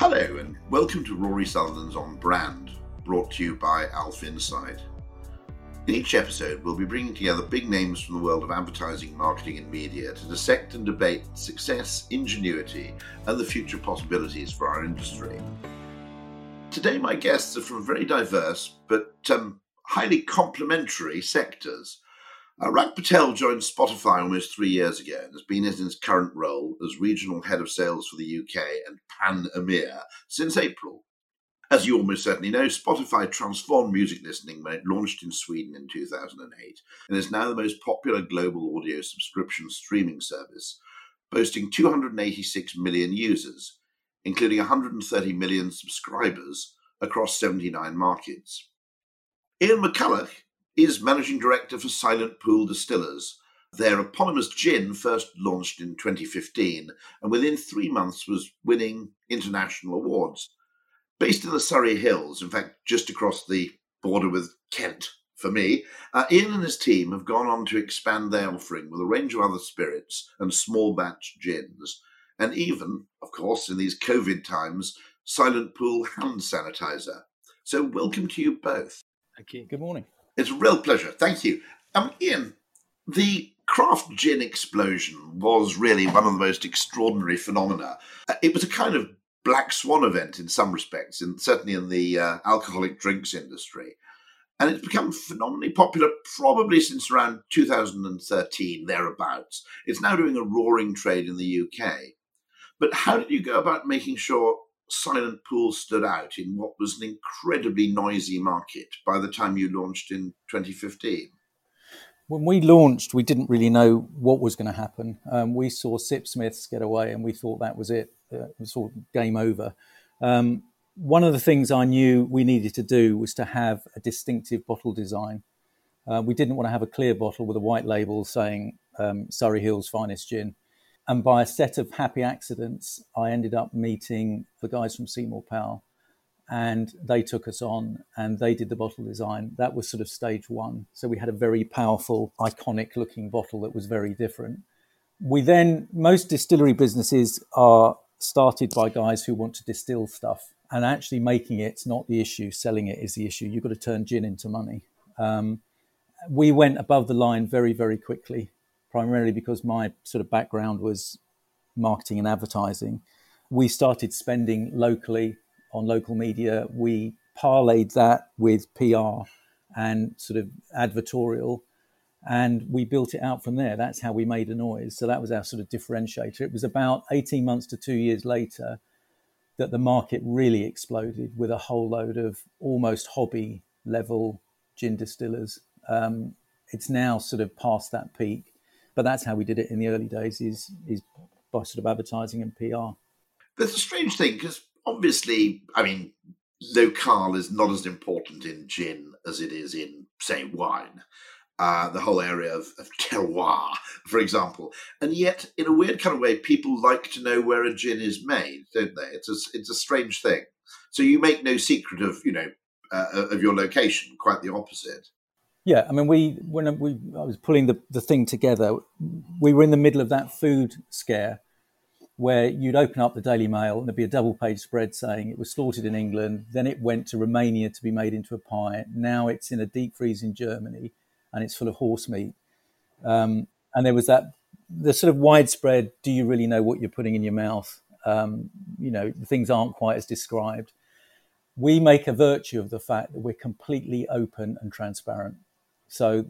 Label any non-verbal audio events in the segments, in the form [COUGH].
Hello and welcome to Rory Sutherland's On Brand, brought to you by Insight. In each episode, we'll be bringing together big names from the world of advertising, marketing, and media to dissect and debate success, ingenuity, and the future possibilities for our industry. Today, my guests are from very diverse but um, highly complementary sectors. Uh, Rak Patel joined Spotify almost three years ago and has been in his current role as regional head of sales for the UK and Pan EMEA since April. As you almost certainly know, Spotify transformed music listening when it launched in Sweden in 2008 and is now the most popular global audio subscription streaming service, boasting 286 million users, including 130 million subscribers across 79 markets. Ian McCulloch is managing director for Silent Pool Distillers. Their eponymous gin first launched in 2015 and within three months was winning international awards. Based in the Surrey Hills, in fact, just across the border with Kent for me, uh, Ian and his team have gone on to expand their offering with a range of other spirits and small batch gins, and even, of course, in these COVID times, Silent Pool hand sanitizer. So, welcome to you both. Thank you. Good morning. It's a real pleasure. Thank you. Um, Ian, the craft gin explosion was really one of the most extraordinary phenomena. Uh, it was a kind of black swan event in some respects, and certainly in the uh, alcoholic drinks industry. And it's become phenomenally popular probably since around 2013, thereabouts. It's now doing a roaring trade in the UK. But how did you go about making sure Silent Pool stood out in what was an incredibly noisy market by the time you launched in 2015? When we launched, we didn't really know what was going to happen. Um, we saw Sipsmiths get away, and we thought that was it. Uh, it was sort of game over. Um, one of the things I knew we needed to do was to have a distinctive bottle design. Uh, we didn't want to have a clear bottle with a white label saying um, Surrey Hills Finest Gin. And by a set of happy accidents, I ended up meeting the guys from Seymour Powell and they took us on and they did the bottle design. That was sort of stage one. So we had a very powerful, iconic looking bottle that was very different. We then, most distillery businesses are started by guys who want to distill stuff and actually making it's not the issue, selling it is the issue. You've got to turn gin into money. Um, we went above the line very, very quickly primarily because my sort of background was marketing and advertising. We started spending locally on local media. We parlayed that with PR and sort of advertorial, and we built it out from there. That's how we made a noise. So that was our sort of differentiator. It was about 18 months to two years later that the market really exploded with a whole load of almost hobby level gin distillers. Um, it's now sort of past that peak but that's how we did it in the early days is is by sort of advertising and PR. There's a strange thing because obviously, I mean, local is not as important in gin as it is in, say, wine. Uh, the whole area of, of, [LAUGHS] terroir, for example, and yet, in a weird kind of way, people like to know where a gin is made, don't they? It's a it's a strange thing. So you make no secret of you know uh, of your location. Quite the opposite. Yeah, I mean, we when we I was pulling the, the thing together, we were in the middle of that food scare where you'd open up the Daily Mail and there'd be a double page spread saying it was slaughtered in England, then it went to Romania to be made into a pie. Now it's in a deep freeze in Germany and it's full of horse meat. Um, and there was that the sort of widespread, do you really know what you're putting in your mouth? Um, you know, things aren't quite as described. We make a virtue of the fact that we're completely open and transparent. So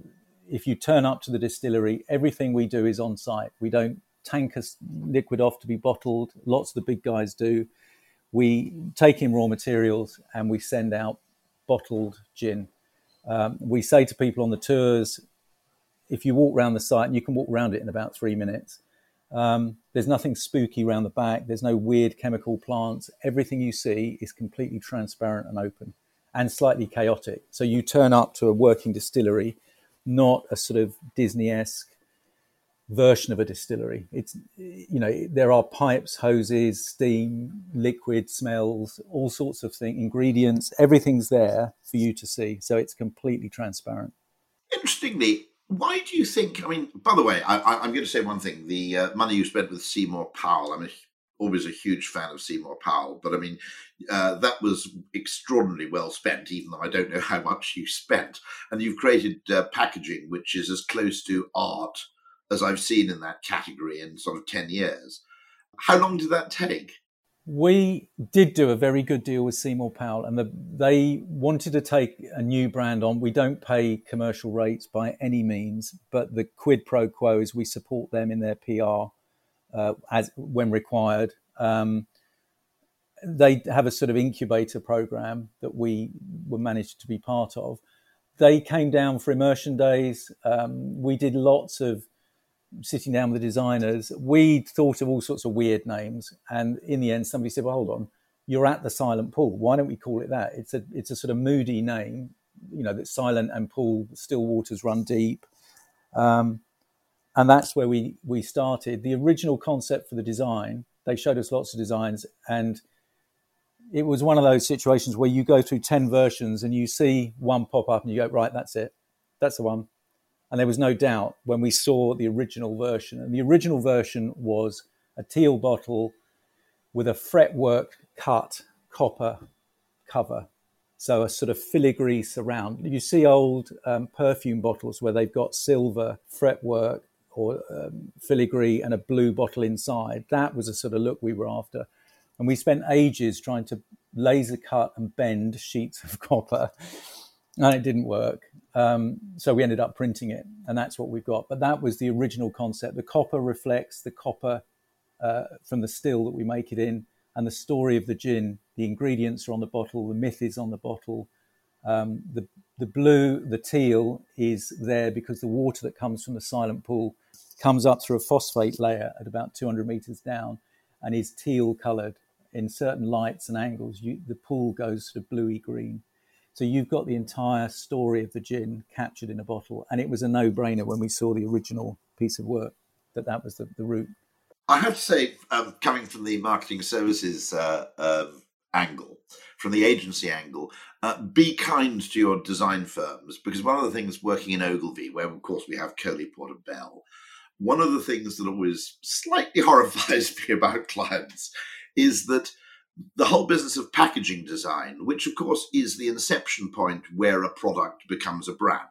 if you turn up to the distillery, everything we do is on site. We don't tank a liquid off to be bottled. Lots of the big guys do. We take in raw materials and we send out bottled gin. Um, we say to people on the tours, if you walk around the site, and you can walk around it in about three minutes, um, there's nothing spooky around the back. There's no weird chemical plants. Everything you see is completely transparent and open and slightly chaotic. So you turn up to a working distillery, not a sort of Disney esque version of a distillery. It's, you know, there are pipes, hoses, steam, liquid, smells, all sorts of things, ingredients, everything's there for you to see. So it's completely transparent. Interestingly, why do you think? I mean, by the way, I, am going to say one thing: the uh, money you spent with Seymour Powell. I'm a, always a huge fan of Seymour Powell, but I mean, uh, that was extraordinarily well spent. Even though I don't know [LAUGHS] how much you spent, and you've created uh, packaging which is as close to art as I've seen in that category in sort of ten years. How long did that take? we did do a very good deal with Seymour Powell, and the, they wanted to take a new brand on. We don't pay commercial rates by any means, but the quid pro quo is we support them in their PR uh, as when required. Um, they have a sort of incubator program that we were managed to be part of. They came down for immersion days. Um, we did lots of sitting down with the designers, we thought of all sorts of weird names, and in the end, somebody said, "Well, hold on, you're at the Silent Pool. Why don't we call it that? It's a it's a sort of moody name, you know, that's silent and pool, still waters run deep." Um, and that's where we we started. The original concept for the design, they showed us lots of designs, and it was one of those situations where you go through ten versions and you see one pop up, and you go, "Right, that's it, that's the one." And there was no doubt when we saw the original version. And the original version was a teal bottle with a fretwork cut copper cover. So a sort of filigree surround. You see old um, perfume bottles where they've got silver fretwork or um, filigree and a blue bottle inside. That was a sort of look we were after. And we spent ages trying to laser cut and bend sheets [LAUGHS] of copper, and it didn't work. Um, so we ended up printing it, and that's what we've got. But that was the original concept. The copper reflects the copper uh, from the still that we make it in, and the story of the gin. The ingredients are on the bottle. The myth is on the bottle. Um, the the blue, the teal is there because the water that comes from the silent pool comes up through a phosphate layer at about 200 meters down, and is teal coloured. In certain lights and angles, you, the pool goes sort of bluey green. So you've got the entire story of the gin captured in a bottle, and it was a no-brainer when we saw the original piece of work that that was the, the route. I have to say, um, coming from the marketing services uh, um, angle, from the agency angle, uh, be kind to your design firms because one of the things working in Ogilvy, where of course we have Coley Porter Bell, one of the things that always slightly [LAUGHS] horrifies me about clients is that the whole business of packaging design, which of course is the inception point where a product becomes a brand.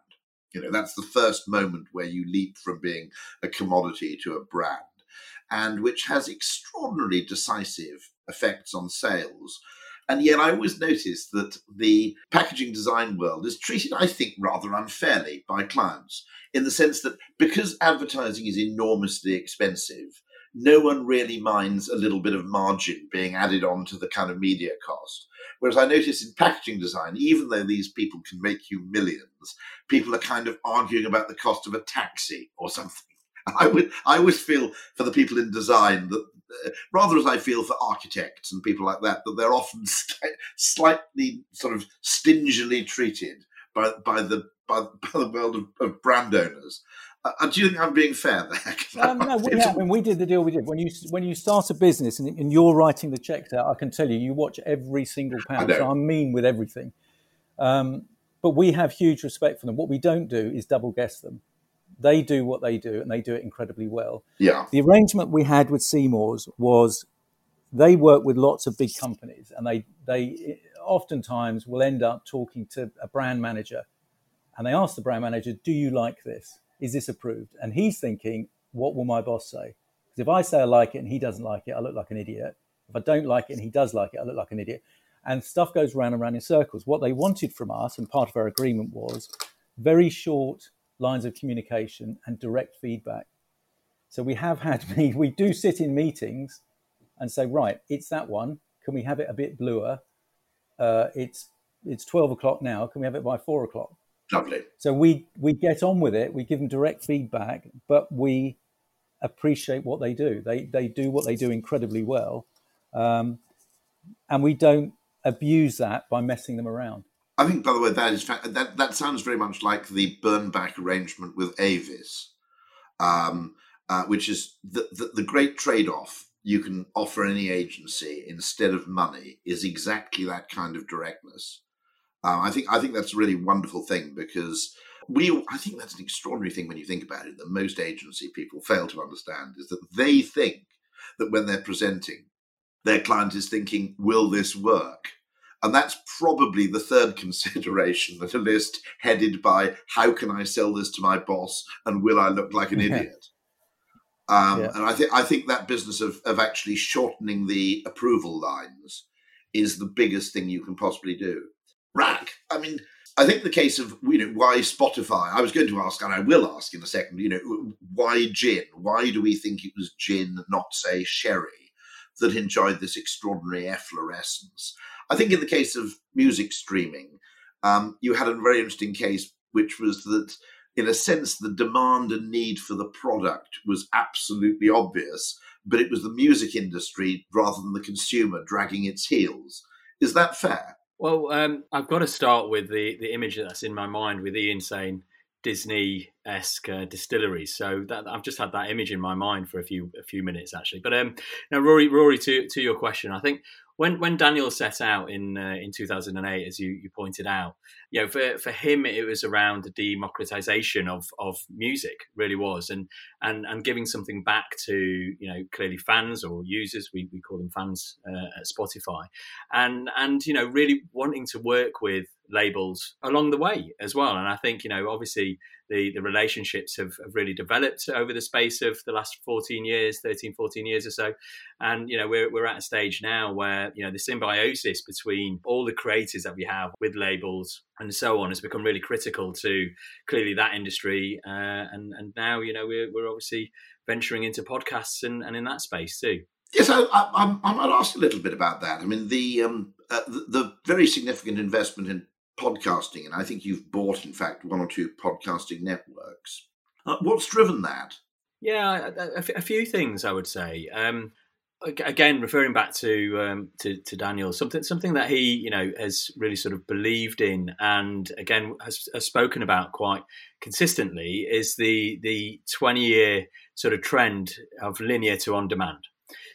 You know, that's the first moment where you leap from being a commodity to a brand, and which has extraordinarily decisive effects on sales. And yet, I always notice that the packaging design world is treated, I think, rather unfairly by clients in the sense that because advertising is enormously expensive, no one really minds a little bit of margin being added on to the kind of media cost. Whereas I notice in packaging design, even though these people can make you millions, people are kind of arguing about the cost of a taxi or something. [LAUGHS] I would, I always feel for the people in design that, rather as I feel for architects and people like that, that they're often [LAUGHS] st- slightly sort of stingily treated by by the by, by the world of, of brand owners. Uh, do you think I'm being fair there? [LAUGHS] um, no, we, yeah, I mean, we did the deal we did. When you when you start a business and, and, you're writing the checks out, I can tell you, you watch every single pound. So I'm mean with everything. Um, but we have huge respect for them. What we don't do is double guess them. They do what they do, and they do it incredibly well. Yeah. The arrangement we had with Seymour's was they work with lots of big companies, and they they oftentimes will end up talking to a brand manager, and they ask the brand manager, "Do you like this?" is this approved? And he's thinking, what will my boss say? Because if I say I like it and he doesn't like it, I look like an idiot. If I don't like it and he does like it, I look like an idiot. And stuff goes round and round in circles. What they wanted from us, and part of our agreement was very short lines of communication and direct feedback. So we have had [LAUGHS] me, we do sit in meetings and say, right, it's that one. Can we have it a bit bluer? Uh, it's it's 12 o'clock now. Can we have it by four o'clock? Lovely. So we we get on with it. We give them direct feedback, but we appreciate what they do. They they do what they do incredibly well, um, and we don't abuse that by messing them around. I think, by the way, that is that that sounds very much like the Bernbach arrangement with Avis, um, uh, which is the, the, the great trade-off you can offer any agency instead of money is exactly that kind of directness. Uh, I think I think that's a really wonderful thing because we I think that's an extraordinary thing when you think about it that most agency people fail to understand is that they think that when they're presenting, their client is thinking, "Will this work?" And that's probably the third [LAUGHS] consideration that a list headed by "How can I sell this to my boss?" and "Will I look like an [LAUGHS] idiot?" Um, yeah. And I think I think that business of of actually shortening the approval lines is the biggest thing you can possibly do Rak. I mean, I think the case of you know why Spotify. I was going to ask, and I will ask in a second. You know, why gin? Why do we think it was gin, not say sherry, that enjoyed this extraordinary efflorescence? I think in the case of music streaming, um, you had a very interesting case, which was that, in a sense, the demand and need for the product was absolutely obvious, but it was the music industry rather than the consumer dragging its heels. Is that fair? Well, um, I've got to start with the, the image that's in my mind with Ian saying Disney esque uh, distilleries. So that I've just had that image in my mind for a few a few minutes actually. But um, now Rory, Rory, to to your question, I think when when Daniel set out in uh, in 2008, as you, you pointed out, you know, for, for him it was around the democratization of of music, really was, and and and giving something back to you know clearly fans or users, we, we call them fans uh, at Spotify, and and you know really wanting to work with labels along the way as well. And I think you know obviously the, the relationships have, have really developed over the space of the last 14 years 13 14 years or so and you know we're, we're at a stage now where you know the symbiosis between all the creators that we have with labels and so on has become really critical to clearly that industry uh, and and now you know we're, we're obviously venturing into podcasts and, and in that space too Yes, I, I, I, might ask a little bit about that. I mean, the, um, uh, the, the very significant investment in podcasting, and I think you've bought, in fact, one or two podcasting networks. Uh, what's driven that? Yeah, a, a few things I would say. Um, again, referring back to, um, to, to Daniel, something something that he you know has really sort of believed in, and again has, has spoken about quite consistently, is the the twenty year sort of trend of linear to on demand.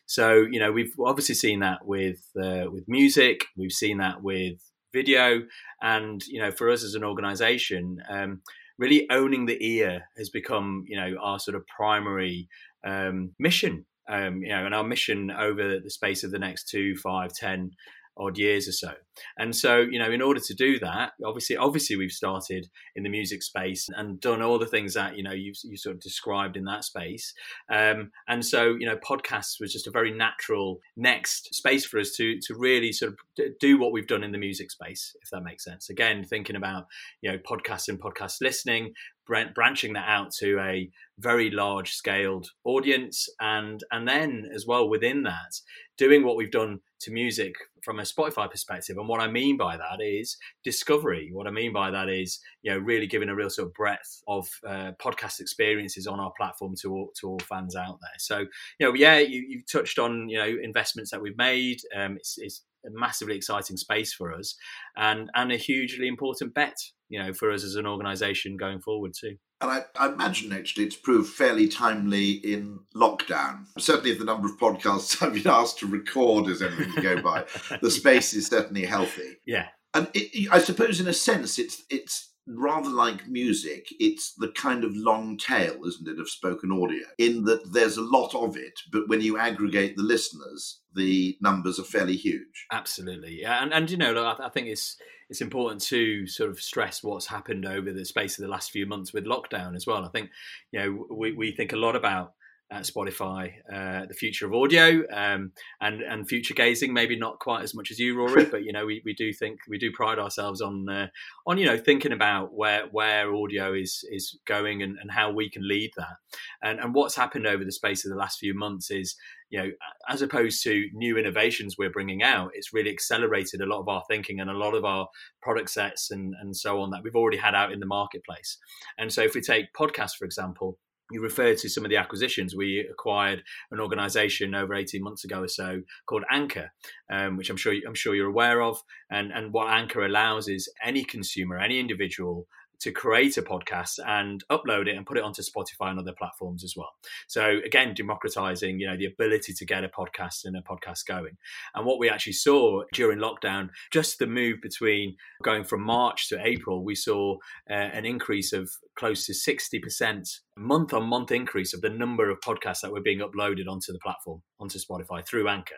So you know we've obviously seen that with uh, with music, we've seen that with video, and you know, for us as an organisation, um, really owning the ear has become you know our sort of primary um, mission. Um, you know, and our mission over the space of the next two, five, ten odd years or so. And so, you know, in order to do that, obviously, obviously, we've started in the music space and done all the things that you know you you sort of described in that space. Um, and so, you know, podcasts was just a very natural next space for us to to really sort of do what we've done in the music space, if that makes sense. Again, thinking about you know podcasts and podcast listening, branching that out to a very large scaled audience and and then as well within that doing what we've done to music from a spotify perspective. And what i mean by that is discovery. What i mean by that is you know really giving a real sort of breadth of uh, podcast experiences on our platform to all, to all fans out there. So you know yeah you, you touched on you know investments that we've made. Um, it's, it's a massively exciting space for us and and a hugely important bet you know for us as an organization going forward too and I, I, imagine actually it's proved fairly timely in lockdown. Certainly, if the number of podcasts [LAUGHS] I've been asked to record is anything to go by, the space is certainly healthy. [LAUGHS] Yeah, and it, I suppose in a sense it's it's rather like music, it's the kind of long tail, isn't it, of spoken audio, in that there's a lot of it, but when you aggregate the listeners, the numbers are fairly huge. Absolutely, and and you know, look, I, I think it's it's important to sort of stress what's happened over the space of the last few months with lockdown as well. I think you know we we think a lot about at Spotify, uh, the future of audio um, and and future gazing. Maybe not quite as much as you, Rory, [LAUGHS] but you know we, we do think we do pride ourselves on uh, on you know thinking about where where audio is is going and, and how we can lead that. And and what's happened over the space of the last few months is you know as opposed to new innovations we're bringing out, it's really accelerated a lot of our thinking and a lot of our product sets and and so on that we've already had out in the marketplace. And so if we take podcasts for example you referred to some of the acquisitions. We acquired an organisation over eighteen months ago or so called Anchor, um, which I'm sure I'm sure you're aware of. And and what Anchor allows is any consumer, any individual to create a podcast and upload it and put it onto Spotify and other platforms as well. So again, democratizing, you know, the ability to get a podcast and a podcast going. And what we actually saw during lockdown, just the move between going from March to April, we saw uh, an increase of close to 60% month on month increase of the number of podcasts that were being uploaded onto the platform, onto Spotify through Anchor.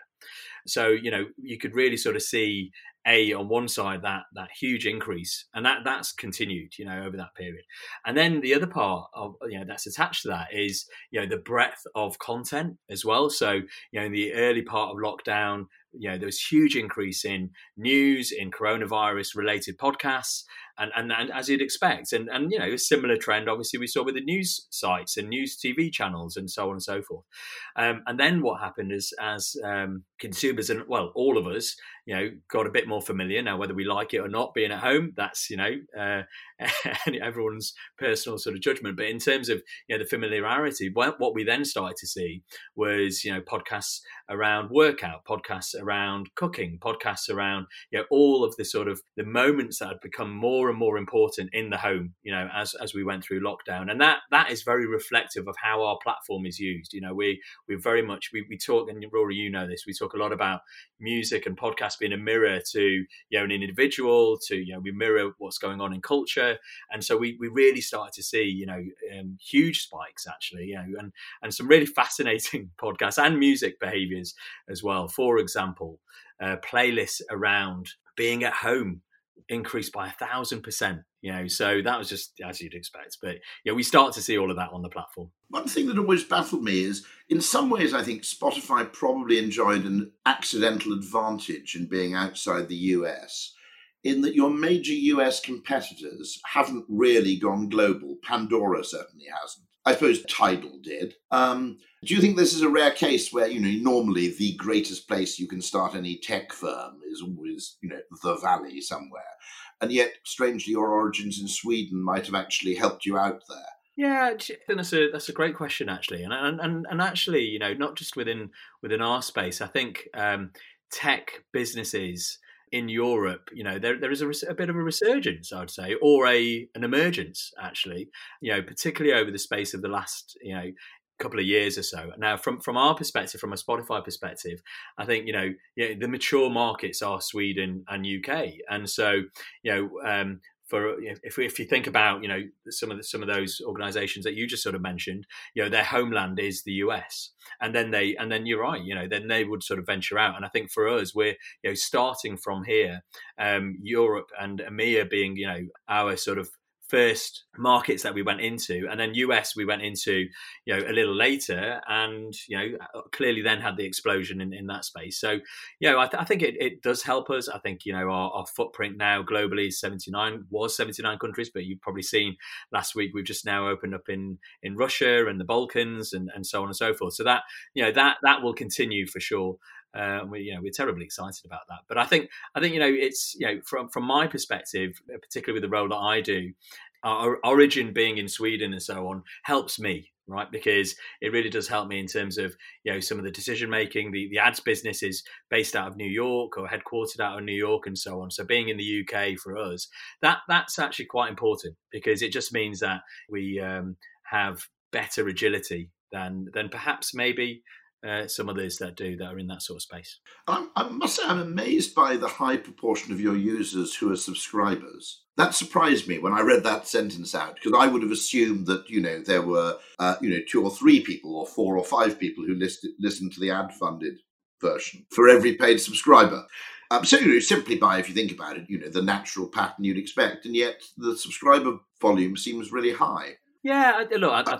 So, you know, you could really sort of see a on one side that that huge increase and that that's continued you know over that period and then the other part of you know that's attached to that is you know the breadth of content as well so you know in the early part of lockdown you know there was huge increase in news in coronavirus related podcasts and, and, and as you'd expect. And, and, you know, a similar trend, obviously, we saw with the news sites and news TV channels and so on and so forth. Um, and then what happened is, as um, consumers and, well, all of us, you know, got a bit more familiar. Now, whether we like it or not, being at home, that's, you know, uh, [LAUGHS] everyone's personal sort of judgment. But in terms of, you know, the familiarity, what we then started to see was, you know, podcasts around workout, podcasts around cooking, podcasts around, you know, all of the sort of the moments that had become more more and more important in the home you know as as we went through lockdown. And that that is very reflective of how our platform is used. You know we we very much we, we talk and rory you know this we talk a lot about music and podcast being a mirror to you know an individual to you know we mirror what's going on in culture. And so we we really started to see you know um, huge spikes actually you know and and some really [LAUGHS] fascinating [LAUGHS] podcasts and music behaviors as well. For example uh, playlists around being at home increased by a thousand percent. You know, so that was just as you'd expect. But yeah, we start to see all of that on the platform. One thing that always baffled me is, in some ways, I think Spotify probably enjoyed an accidental advantage in being outside the US. In that your major US competitors haven't really gone global. Pandora certainly hasn't. I suppose Tidal did. Um, do you think this is a rare case where, you know, normally the greatest place you can start any tech firm is always, you know, the valley somewhere? And yet, strangely, your origins in Sweden might have actually helped you out there. Yeah, that's a that's a great question actually, and and and actually, you know, not just within within our space. I think um, tech businesses in Europe, you know, there there is a, a, bit of a resurgence, I would say, or a an emergence actually, you know, particularly over the space of the last, you know, couple of years or so. Now, from from our perspective, from a Spotify perspective, I think you know, know the mature markets are Sweden and UK, and so you know. Um, for if, if you think about you know some of the, some of those organizations that you just sort of mentioned you know their homeland is the US and then they and then you're right you know then they would sort of venture out. And I think for us we're you know starting from here um, Europe and EMEA being you know our sort of first markets that we went into and then us we went into you know a little later and you know uh, clearly then had the explosion in, in that space. So you know i, th- I think it, it does help us. I think you know our, our, footprint now globally is 79 was 79 countries but you've probably seen last week we've just now opened up in in russia and the balkans and, and so on and so forth. So that you know that that will continue for sure uh, we, you know, we're terribly excited about that. But I think, I think, you know, it's, you know, from from my perspective, particularly with the role that I do, our origin being in Sweden and so on helps me right? Because it really does help me in terms of you know some of the decision making. The, the ads business is based out of new york or headquartered out of new york and so on. So being in the uk for us that that's actually quite important because it just means that we um, have better agility than than perhaps maybe uh, some others that do that are in that sort of space. I'm, I must say, I'm amazed by the high proportion of your users who are subscribers. That surprised me when I read that sentence out because I would have assumed that you know there were uh, you know two or three people or four or five people who list, listened to the ad-funded version for every paid subscriber. Um, so you know, simply by if you think about it, you know the natural pattern you'd expect, and yet the subscriber volume seems really high. Yeah, look, I, I,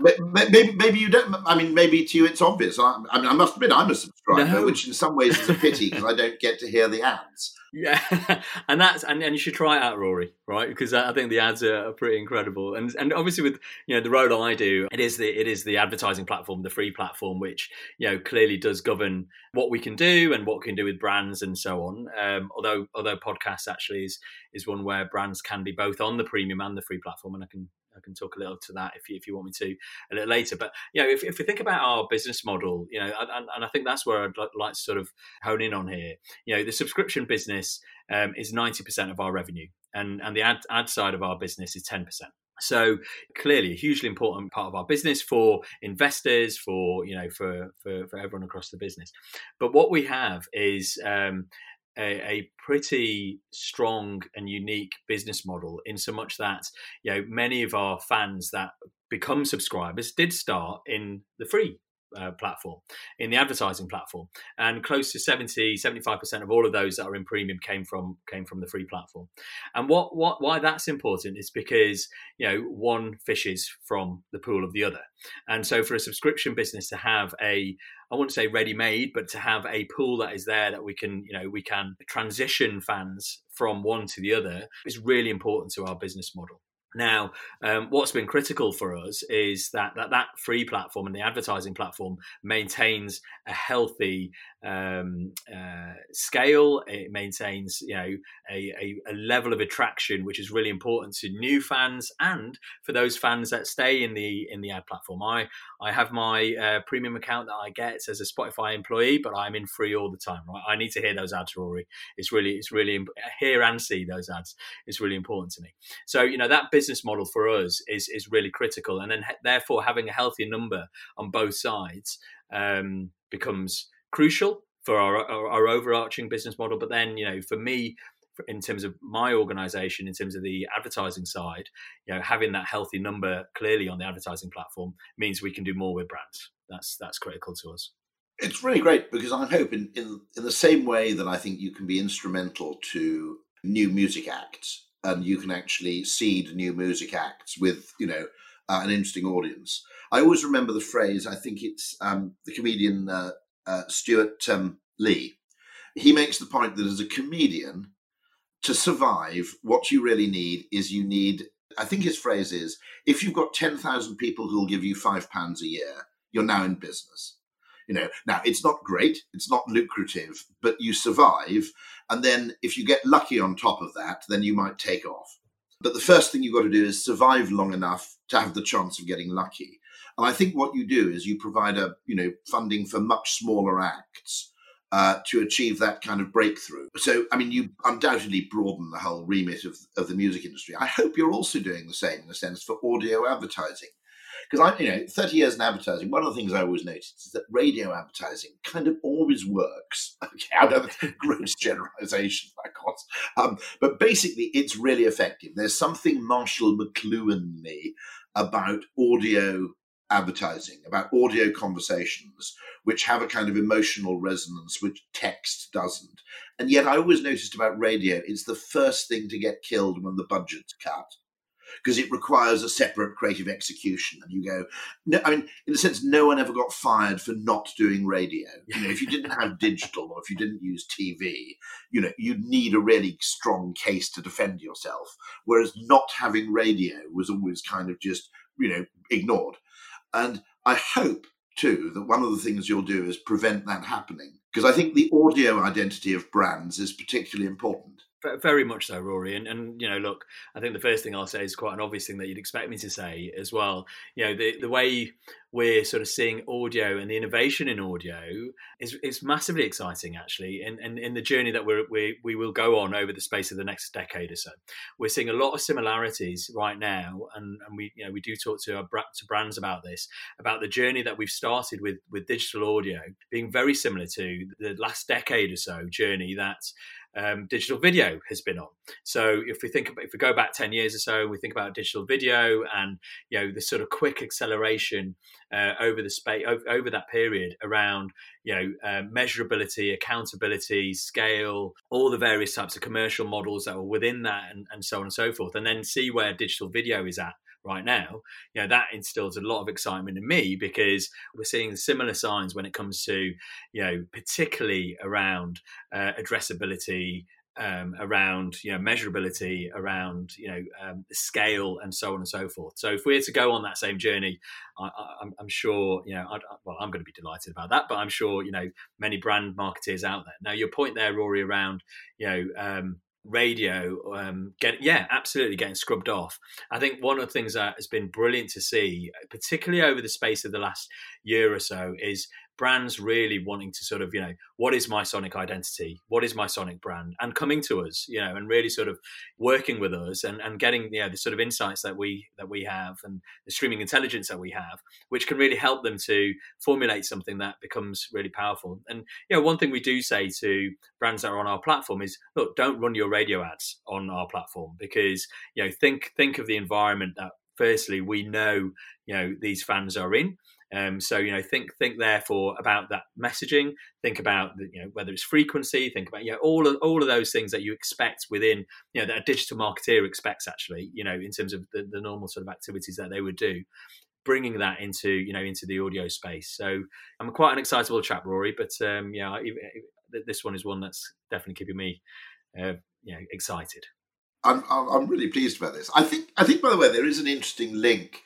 maybe maybe you don't. I mean, maybe to you it's obvious. I, I mean, I must admit I'm a subscriber, no. which in some ways is a pity because I don't get to hear the ads. Yeah, [LAUGHS] and that's and, and you should try it out, Rory, right? Because I think the ads are, pretty incredible, and and obviously with you know the role I do, it is the it is the advertising platform, the free platform, which you know clearly does govern what we can do and what we can do with brands and so on. Um, although although podcasts actually is is one where brands can be both on the premium and the free platform, and I can I can talk a little to that if you, if you want me to a little later. But you know, if, if we think about our business model, you know, and, and I think that's where I'd like to sort of hone in on here. You know, the subscription business um, is ninety percent of our revenue, and and the ad ad side of our business is ten percent. So clearly, a hugely important part of our business for investors, for you know, for for, for everyone across the business. But what we have is um, a, a, pretty strong and unique business model in so much that you know many of our fans that become subscribers did start in the free uh, platform in the advertising platform. And close to 70 75% of all of those that are in premium came from came from the free platform. And what what why that's important is because you know one fishes from the pool of the other. And so for a subscription business to have a I wouldn't say ready made, but to have a pool that is there that we can, you know, we can transition fans from one to the other is really important to our business model. Now, um, what's been critical for us is that, that that free platform and the advertising platform maintains a healthy um, uh, scale. It maintains, you know, a, a, a, level of attraction which is really important to new fans and for those fans that stay in the in the ad platform. I I have my uh, premium account that I get as a Spotify employee, but I'm in free all the time. Right, I need to hear those ads, Rory. It's really it's really hear and see those ads. It's really important to me. So you know that business model for us is is really critical, and then therefore having a healthy number on both sides um, becomes crucial for our, our, our overarching business model. But then, you know, for me, in terms of my organization, in terms of the advertising side, you know, having that healthy number clearly on the advertising platform means we can do more with brands. That's that's critical to us. It's really great because I hope in, in, in the same way that I think you can be instrumental to new music acts and you can actually seed new music acts with, you know, uh, an interesting audience. I always remember the phrase, I think it's um, the comedian uh, uh, Stewart um, Lee. He makes the point that as a comedian, to survive, what you really need is you need, I think his phrase is, if you've got 10,000 people who'll give you five pounds a year, you're now in business. You know, now it's not great, it's not lucrative, but you survive. And then if you get lucky on top of that, then you might take off. But the first thing you've got to do is survive long enough to have the chance of getting lucky. And I think what you do is you provide a, you know, funding for much smaller acts uh, to achieve that kind of breakthrough. So, I mean, you undoubtedly broaden the whole remit of, of the music industry. I hope you're also doing the same in a sense for audio advertising. Because I, you know, 30 years in advertising, one of the things I always noticed is that radio advertising kind of always works. [LAUGHS] Okay, I know that's a gross [LAUGHS] generalization, of course. Um, but basically, it's really effective. There's something Marshall McLuhan about audio advertising, about audio conversations, which have a kind of emotional resonance which text doesn't. And yet, I always noticed about radio, it's the first thing to get killed when the budget's cut. Because it requires a separate creative execution, and you go. No, I mean, in a sense, no one ever got fired for not doing radio. [LAUGHS] You know, if you didn't have digital or if you didn't use TV, you know, you'd need a really strong case to defend yourself. Whereas not having radio was always kind of just, you know, ignored. And I hope too that one of the things you'll do is prevent that happening because I think the audio identity of brands is particularly important. Very much so, Rory. And, and you know, look, I think the first thing I'll say is quite an obvious thing that you'd expect me to say as well. You know, the the way we're sort of seeing audio and the innovation in audio is, is massively exciting actually in, in, in the journey that we're, we, we will go on over the space of the next decade or so we're seeing a lot of similarities right now and, and we you know we do talk to our to brands about this about the journey that we've started with with digital audio being very similar to the last decade or so journey that um, digital video has been on. So if we think about, if we go back 10 years or so, we think about digital video and, you know, the sort of quick acceleration uh, over the space, over, over, that period around, you know, uh, measurability, accountability, scale, all the various types of commercial models that were within that and, and so on and so forth. And then see where digital video is at right now, you know, that instills a lot of excitement in me because we're seeing similar signs when it comes to, you know, particularly around uh, addressability, um, around you know measurability, around you know um, scale, and so on and so forth. So if we're to go on that same journey, I, am sure you know. I'd, well, I'm going to be delighted about that, but I'm sure you know many brand marketers out there. Now, your point there, Rory, around you know um, radio um, get yeah absolutely getting scrubbed off. I think one of the things that has been brilliant to see particularly over the space of the last year or so is brands really wanting to sort of you know what is my sonic identity? What is my sonic brand? And coming to us you know and really sort of working with us and, and getting you know the sort of insights that we that we have and the streaming intelligence that we have which can really help them to formulate something that becomes really powerful. And you know one thing we do say to brands that are on our platform is look don't run your radio ads on our platform because you know think think of the environment that firstly we know you know these fans are in um, so you know, think think therefore about that messaging. Think about the, you know whether it's frequency. Think about you know all of all of those things that you expect within you know that a digital marketeer expects actually. You know, in terms of the, the normal sort of activities that they would do bringing that into you know into the audio space. So I'm quite an excitable chap, Rory. But um, yeah, this one is one that's definitely keeping me uh, you know excited. I'm I'm really pleased about this. I think I think by the way there is an interesting link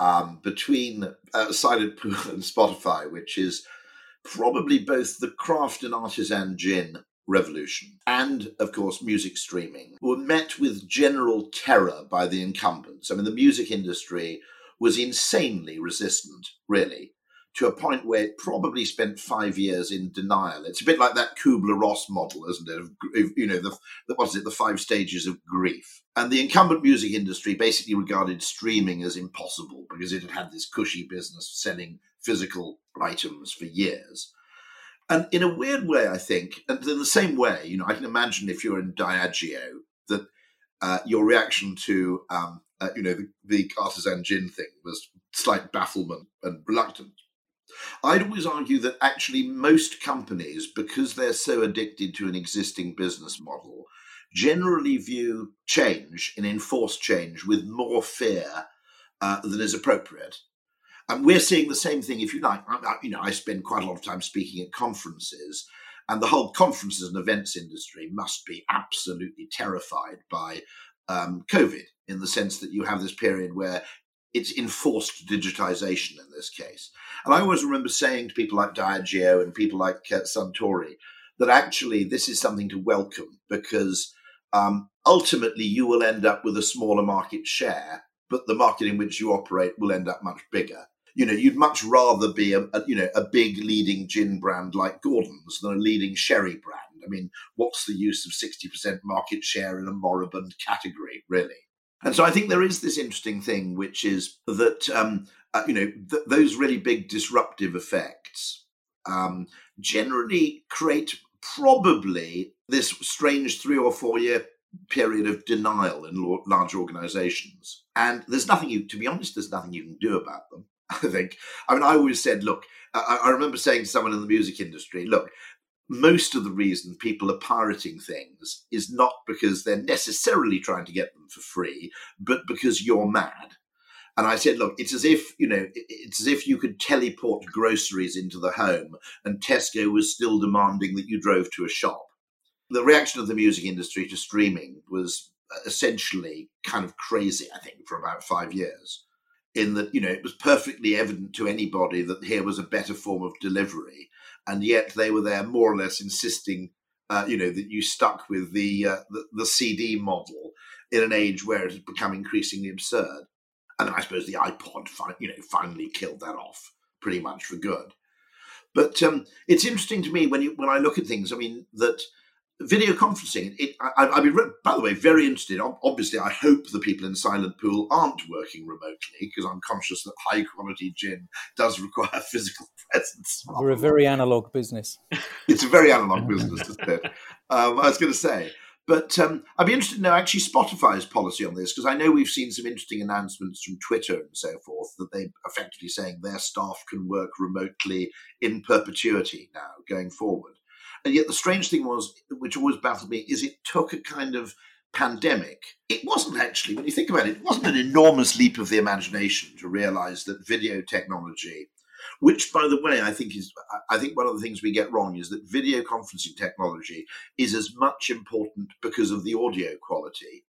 um, between uh, Silent Pool and Spotify, which is probably both the craft and artisan gin revolution. And, of course, music streaming, were met with general terror by the incumbents. I mean, the music industry was insanely resistant, really to a point where it probably spent five years in denial. It's a bit like that Kubler Ross model, isn't it? Of, you know, the, the what is it? The five stages of grief. And the incumbent music industry basically regarded streaming as impossible because it had had this cushy business of selling physical items for years. And in a weird way, I think, and in the same way, you know, I can imagine if you're in Diageo that uh, your reaction to, um, uh, you know, the, the artisan gin thing was slight bafflement and reluctance. I'd always argue that actually most companies, because they're so addicted to an existing business model, generally view change and enforce change with more fear uh, than is appropriate. And we're seeing the same thing, if you like. I, you know, I spend quite a lot of time speaking at conferences, and the whole conferences and events industry must be absolutely terrified by um, COVID in the sense that you have this period where it's enforced digitization in this case. And I always remember saying to people like Diageo and people like uh, Suntory that actually this is something to welcome because um, ultimately you will end up with a smaller market share, but the market in which you operate will end up much bigger. You know, you'd much rather be a, a you know a big leading gin brand like Gordon's than a leading sherry brand. I mean, what's the use of sixty percent market share in a moribund category, really? And so I think there is this interesting thing, which is that um, uh, you know th- those really big disruptive effects um, generally create probably this strange three or four year period of denial in large organizations. And there's nothing you, to be honest, there's nothing you can do about them. [LAUGHS] I think. I mean, I always said, look, I remember saying to someone in the music industry, look, most of the reason people are pirating things is not because they're necessarily trying to get them for free, but because you're mad. And I said, look, it's as if, you know, it's as if you could teleport groceries into the home and Tesco was still demanding that you drove to a shop. The reaction of the music industry to streaming was uh, essentially kind of crazy, I think, for about five years. In that, you know, it was perfectly evident to anybody that here was a better form of delivery and yet they were there more or less insisting uh, you know, that you stuck with the, uh, the, the CD model in an age where it has become increasingly absurd. And I suppose the iPod, you know, finally killed that off pretty much for good. But um, it's interesting to me when you when I look at things. I mean that video conferencing. It, I, I'd be, by the way, very interested. Obviously, I hope the people in Silent Pool aren't working remotely because I'm conscious that high quality gin does require [LAUGHS] physical presence. We're a very analog business. [LAUGHS] It's a very analog business, [LAUGHS] isn't it? Um, I was going to say. But um, I'd be interested to know actually Spotify's policy on this because I know we've seen some interesting announcements from Twitter and so forth that they're effectively saying their staff can work remotely in perpetuity now going forward. And yet the strange thing was, which always baffled me, is it took a kind of pandemic. It wasn't actually, when you think about it, it wasn't an enormous leap of the imagination to realize that video technology which by the way i think is i think one of the things we get wrong is that video conferencing technology is as much important because of the audio quality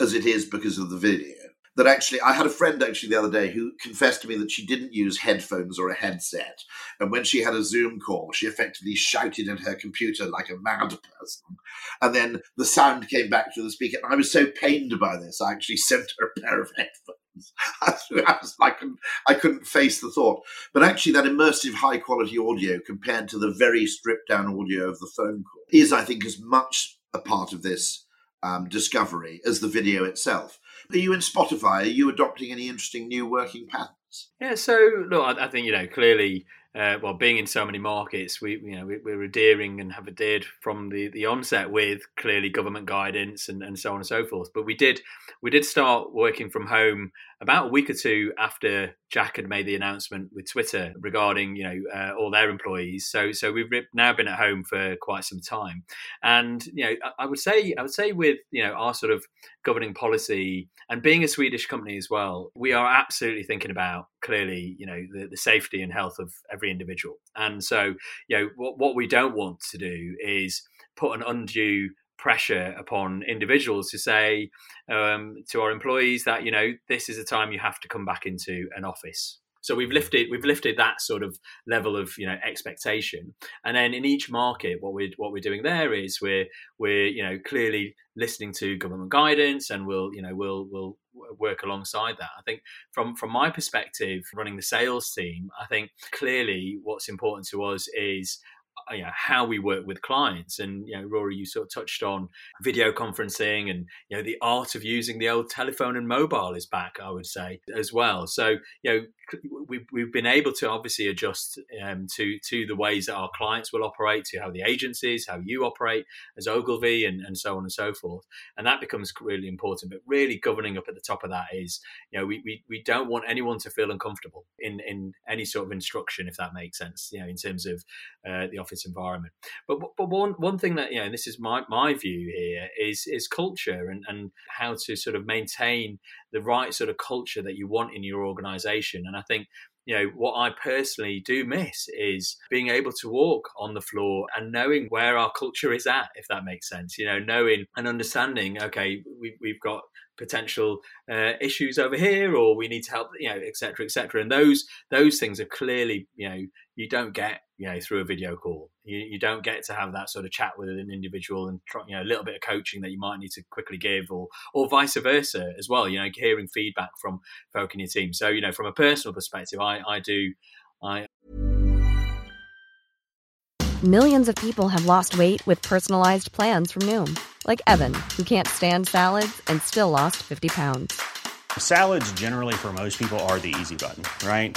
as it is because of the video that actually I had a friend actually the other day who confessed to me that she didn't use headphones or a headset. And when she had a Zoom call, she effectively shouted at her computer like a mad person. And then the sound came back to the speaker. And I was so pained by this, I actually sent her a pair of [LAUGHS] headphones. [LAUGHS] I, was, I, couldn't, I couldn't face the thought. But actually, that immersive, high quality audio compared to the very stripped down audio of the phone call is, I think, as much a part of this um, discovery as the video itself. Are you in Spotify? Are you adopting any interesting new working patterns? Yeah, so look, I, I think you know clearly uh, well, being in so many markets, we you know we, we're adhering and have adhered from the, the onset with clearly government guidance and, and so on and so forth. But we did we did start working from home about a week or two after Jack had made the announcement with Twitter regarding you know uh, all their employees. So so we've now been at home for quite some time, and you know I, I would say I would say with you know our sort of governing policy and being a Swedish company as well, we are absolutely thinking about clearly you know the, the safety and health of every individual. And so, you know, what, what we don't want to do is put an undue pressure upon individuals to say um, to our employees that you know this is a time you have to come back into an office. So we've lifted we've lifted that sort of level of you know expectation, and then in each market, what we're what we're doing there is we're we're you know clearly listening to government guidance, and we'll you know we'll we'll work alongside that. I think from from my perspective, running the sales team, I think clearly what's important to us is you know how we work with clients. And you know rory you sort of touched on video conferencing and you know the art of using the old telephone and mobile is back i would say as well. So you know we've, we've been able to obviously adjust um, to to the ways that our clients will operate to how the agencies how you operate as ogilvy and, and so on and so forth. And that becomes really important. But really governing up at the top of that is you know we, we, we don't want anyone to feel uncomfortable in in any sort of instruction if that makes sense you know in terms of uh, the office environment. But but one one thing that you know, this is my my view here is is culture and and how to sort of maintain the right sort of culture that you want in your organisation. And I think you know what i personally do miss is being able to walk on the floor and knowing where our culture is at if that makes sense you know knowing and understanding okay we, we've got potential uh, issues over here or we need to help you know etc etc and those those things are clearly you know you don't get you know through a video call. You, you don't get to have that sort of chat with an individual and try, you know a little bit of coaching that you might need to quickly give or or vice versa as well you know hearing feedback from folk in your team. So you know from a personal perspective i i do i millions of people have lost weight with personalized plans from noom like evan who can't stand salads and still lost 50 pounds. Salads generally for most people are the easy button right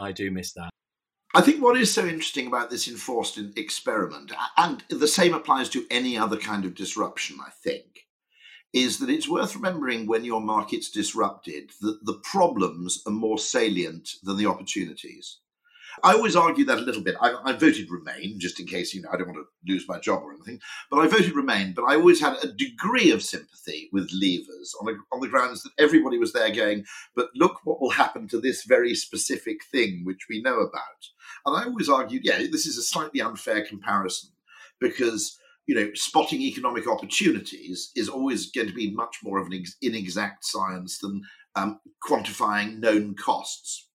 I do miss that. I think what is so interesting about this enforced experiment, and the same applies to any other kind of disruption, I think, is that it's worth remembering when your market's disrupted that the problems are more salient than the opportunities. I always argue that a little bit. I, I, voted Remain just in case you know I don't want to lose my job or anything. But I voted Remain. But I always had a degree of sympathy with Leavers on the, on the grounds that everybody was there going, "But look what will happen to this very specific thing which we know about." And I always argued, yeah, this is a slightly unfair comparison because you know spotting economic opportunities is always going to be much more of an inexact science than um, quantifying known costs.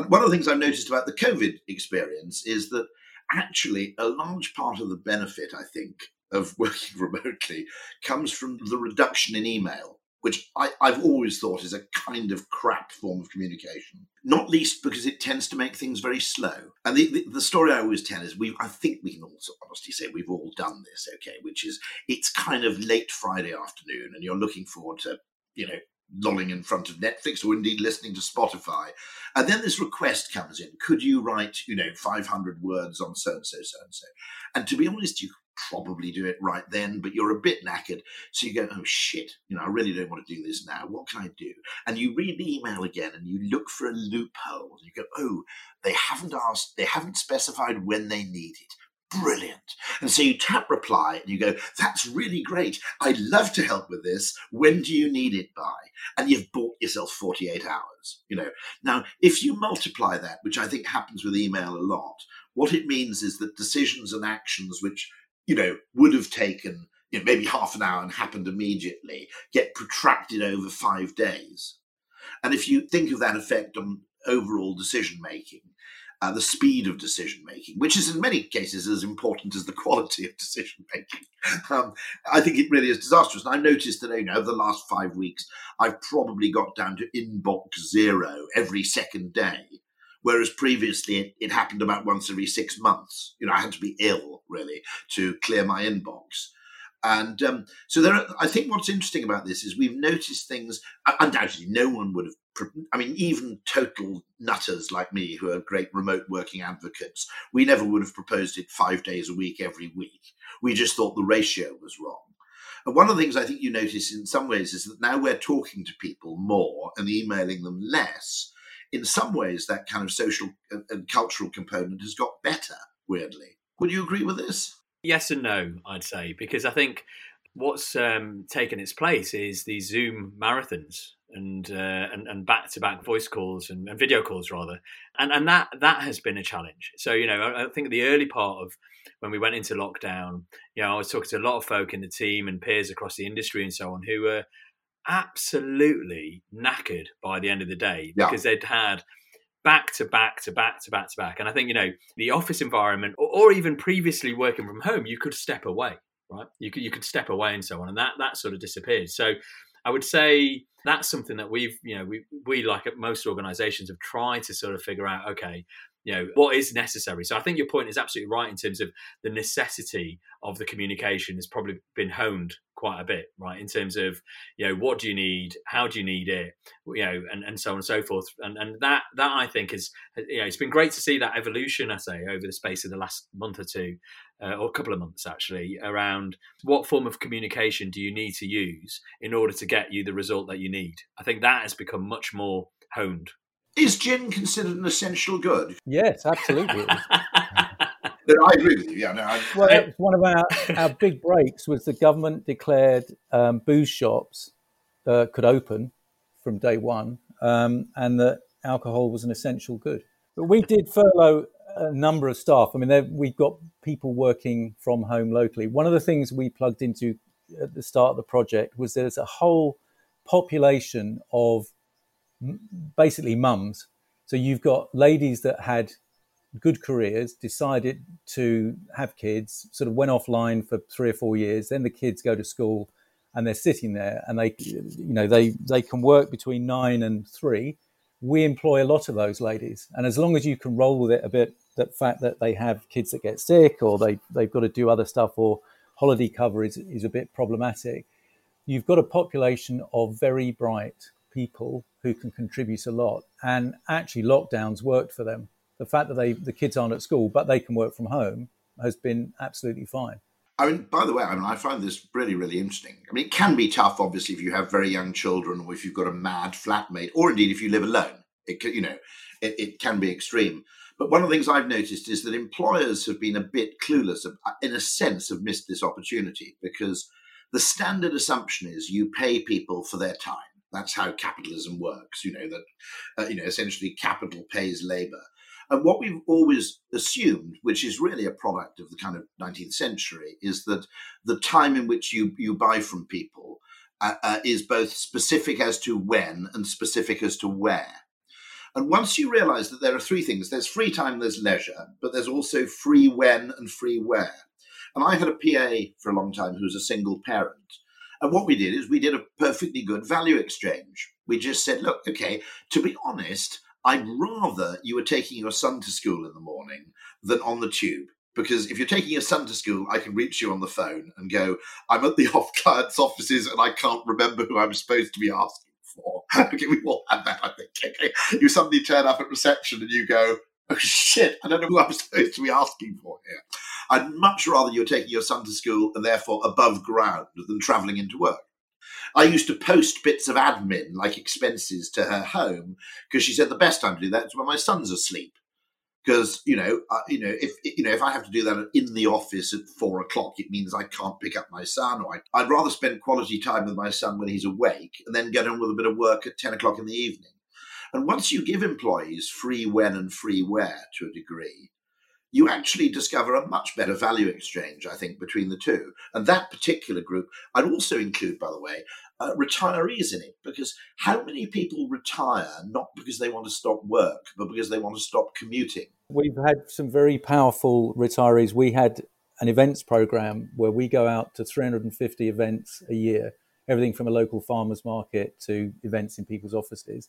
And one of the things I've noticed about the COVID experience is that actually a large part of the benefit, I think, of [LAUGHS] working remotely comes from the reduction in email, which I, have always thought is a kind of crap form of communication. Not least because it tends to make things very slow. And the, the, the story I always tell is we I think we can also honestly say we've all done this, okay, which is it's kind of late Friday afternoon and you're looking forward to, you know, lolling in front of Netflix or indeed listening to Spotify. And then this request comes in could you write, you know, 500 words on so and so, so and so? And to be honest, you probably do it right then, but you're a bit knackered. So you go, oh shit, you know, I really don't want to do this now. What can I do? And you read the email again and you look for a loophole. You go, oh, they haven't asked, they haven't specified when they need it brilliant. And so you tap reply and you go, that's really great. I'd love to help with this. When do you need it by? And you've bought yourself 48 hours, you know. Now, if you multiply that, which I think happens with email a lot, what it means is that decisions and actions which, you know, would have taken you know, maybe half an hour and happened immediately get protracted over five days. And if you think of that effect on overall decision making, uh, the speed of decision making, which is in many cases as important as the quality of decision making. [LAUGHS] Um, I think it really is disastrous. And I noticed that you know, over the last five weeks, I've probably got down to inbox zero every second day. Whereas previously it, it happened about once every six months. You know, I had to be ill really to clear my inbox. And um, so there, are, I think what's interesting about this is we've noticed things. Undoubtedly, no one would have I mean, even total nutters like me, who are great remote working advocates, we never would have proposed it five days a week every week. We just thought the ratio was wrong. And one of the things I think you notice in some ways is that now we're talking to people more and emailing them less. In some ways, that kind of social and cultural component has got better, weirdly. Would you agree with this? Yes and no, I'd say, because I think what's um, taken its place is these Zoom marathons and uh, and, and back-to-back voice calls and, and, video calls rather, and and that that has been a challenge. So you know, I, I, think the early part of when we went into lockdown, you know, I was talking to a lot of folk in the team and peers across the industry and so on who were absolutely knackered by the end of the day yeah. because they'd had back to back to back to back to back. And I think, you know, the office environment or, or, even previously working from home, you could step away, right? You could you could step away and so on. And that that sort of disappeared. So I would say that's something that we've, you know, we, we like most organizations have tried to sort of figure out, okay, you know, what is necessary. So I think your point is absolutely right in terms of the necessity of the communication has probably been honed quite a bit, right? In terms of, you know, what do you need? How do you need it? You know, and, and so on and so forth. And and that that I think is, you know, it's been great to see that evolution, I say, over the space of the last month or two, uh, or a couple of months actually, around what form of communication do you need to use in order to get you the result that you need. I think that has become much more honed. Is gin considered an essential good? Yes, absolutely. [LAUGHS] I agree with you. Yeah, no, I, well, one of our, our big breaks was the government declared um, booze shops uh, could open from day one, um, and that alcohol was an essential good. But we did furlough a number of staff. I mean, we've got people working from home locally. One of the things we plugged into at the start of the project was there's a whole population of basically mums. So you've got ladies that had good careers, decided to have kids, sort of went offline for three or four years. Then the kids go to school and they're sitting there and they, you know, they, they can work between nine and three. We employ a lot of those ladies. And as long as you can roll with it a bit, that fact that they have kids that get sick or they, they've got to do other stuff or holiday cover is, is a bit problematic. You've got a population of very bright people who can contribute a lot. And actually, lockdowns worked for them. The fact that they the kids aren't at school, but they can work from home, has been absolutely fine. I mean, by the way, I mean, I find this really, really interesting. I mean, it can be tough, obviously, if you have very young children, or if you've got a mad flatmate, or indeed if you live alone. It can, you know, it, it can be extreme. But one of the things I've noticed is that employers have been a bit clueless, in a sense, have missed this opportunity because the standard assumption is you pay people for their time. That's how capitalism works. You know that, uh, you know, essentially capital pays labor. And what we've always assumed, which is really a product of the kind of 19th century, is that the time in which you, you buy from people uh, uh, is both specific as to when and specific as to where. And once you realize that there are three things there's free time, there's leisure, but there's also free when and free where. And I had a PA for a long time who was a single parent. And what we did is we did a perfectly good value exchange. We just said, look, okay, to be honest, I'd rather you were taking your son to school in the morning than on the tube. Because if you're taking your son to school, I can reach you on the phone and go, I'm at the [LAUGHS] off client's offices and I can't remember who I'm supposed to be asking for. [LAUGHS] okay, we all had that, I think. Okay. You suddenly turn up at reception and you go, oh shit, I don't know who I'm [LAUGHS] supposed to be asking for here. I'd much rather you're taking your son to school and therefore above ground than travelling into work. I used to post bits of admin like expenses to her home because she said the best time to do that is when my son's asleep. Because you know, you know, if you know, if I have to do that in the office at four o'clock, it means I can't pick up my son. Or I, I'd rather spend quality time with my son when he's awake, and then get on with a bit of work at ten o'clock in the evening. And once you give employees free when and free where to a degree, you actually discover a much better value exchange, I think, between the two. And that particular group, I'd also include, by the way, uh, retirees in it, because how many people retire not because they want to stop work, but because they want to stop commuting? We've had some very powerful retirees. We had an events program where we go out to 350 events a year, everything from a local farmers market to events in people's offices.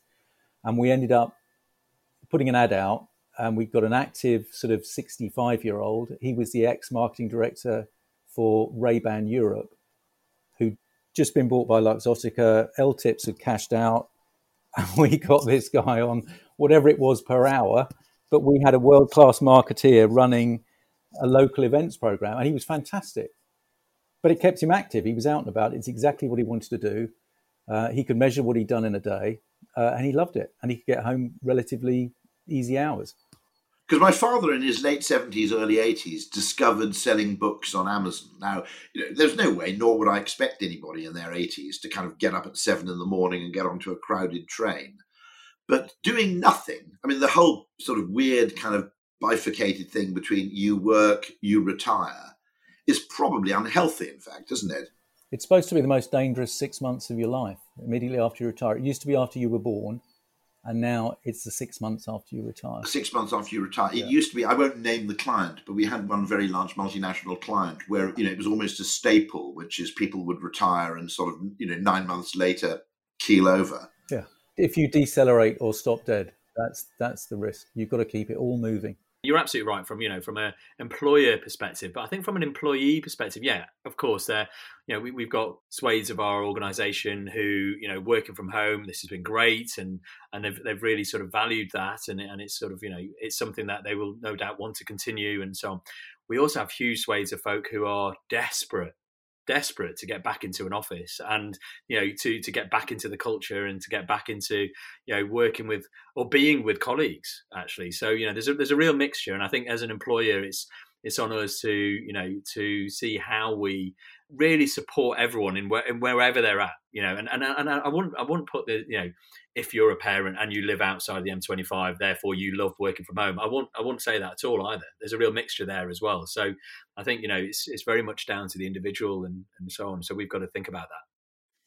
And we ended up putting an ad out and we've got an active sort of 65 year old. He was the ex marketing director for Ray-Ban Europe, who'd just been bought by Luxottica. L-Tips had cashed out, [LAUGHS] and we got this guy on whatever it was per hour. But we had a world class marketeer running a local events program, and he was fantastic. But it kept him active. He was out and about. It's exactly what he wanted to do. Uh, he could measure what he'd done in a day, uh, and he loved it. And he could get home relatively easy hours. Because my father, in his late seventies, early eighties, discovered selling books on Amazon. Now, you know, there's no way, nor would I expect anybody in their eighties to kind of get up at seven in the morning and get onto a crowded train. But doing nothing, I mean, the whole sort of weird kind of bifurcated thing between you work, you retire, is probably unhealthy. In fact, isn't it? It's supposed to be the most dangerous six months of your life immediately after you retire. It used to be after you were born and now it's the six months after you retire. Six months after you retire. It used to be, I won't name the client, but we had one very large multinational client where, you know, it was almost a staple, which is people would retire and sort of, you know, nine months later keel over. Yeah. If you decelerate or stop dead, that's that's the risk. You've got to keep it all moving. You're absolutely right from you know from an employer perspective, but I think from an employee perspective, yeah, of course, there you know we, have got swathes of our organisation who you know working from home. This has been great, and and they've they've really sort of valued that, and and it's sort of you know it's something that they will no doubt want to continue, and so on. We also have huge swathes of folk who are desperate desperate to get back into an office and you know to to get back into the culture and to get back into you know working with or being with colleagues actually so you know there's a there's a real mixture and i think as an employer it's it's on us to you know to see how we really support everyone in, where, in wherever they're at. You know, and and and I wouldn't I wouldn't put the you know if you're a parent and you live outside the M25, therefore you love working from home. I won't I won't say that at all either. There's a real mixture there as well. So I think you know it's it's very much down to the individual and and so on. So we've got to think about that.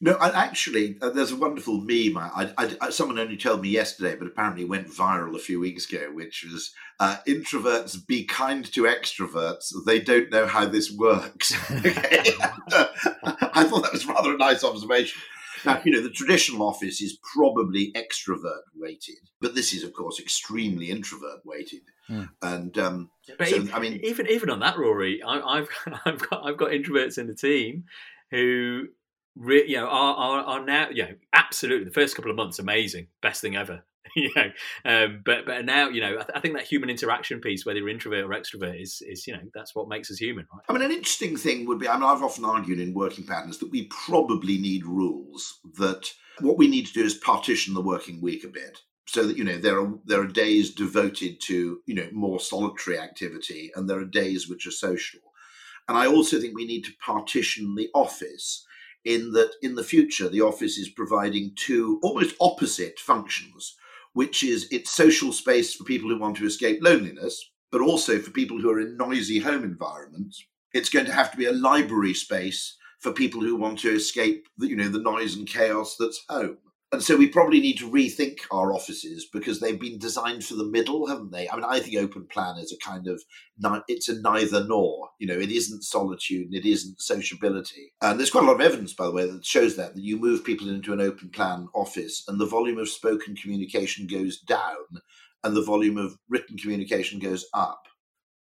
No, actually, uh, there's a wonderful meme. I, I, I, someone only told me yesterday, but apparently went viral a few weeks ago, which was uh, introverts be kind to extroverts. They don't know how this works. [LAUGHS] [LAUGHS] [LAUGHS] I thought that was rather a nice observation. Now, you know, the traditional office is probably extrovert weighted, but this is, of course, extremely introvert weighted. Mm. And um, but so, even, I mean, even even on that, Rory, I, have [LAUGHS] I've got I've got introverts in the team who re- you know, are, are, are now, you know, absolutely the first couple of months, amazing, best thing ever. [LAUGHS] know, um, but but now, you know, I, th- I, think that human interaction piece, whether you're introvert or extrovert, is is you know that's what makes us human, right? I mean, an interesting thing would be, I mean, I've often argued in working patterns that we probably need rules that what we need to do is partition the working week a bit so that you know there are there are days devoted to you know more solitary activity and there are days which are social and i also think we need to partition the office in that in the future the office is providing two almost opposite functions, which is its social space for people who want to escape loneliness, but also for people who are in noisy home environments. It's going to have to be a library space for people who want to escape the, you know the noise and chaos that's home. And so we probably need to rethink our offices because they've been designed for the middle, haven't they? I mean, I think open plan is a kind of it's a neither nor. You know, it isn't solitude and it isn't sociability. And there's quite a lot of evidence, by the way, that shows that that you move people into an open plan office and the volume of spoken communication goes down and the volume of written communication goes up.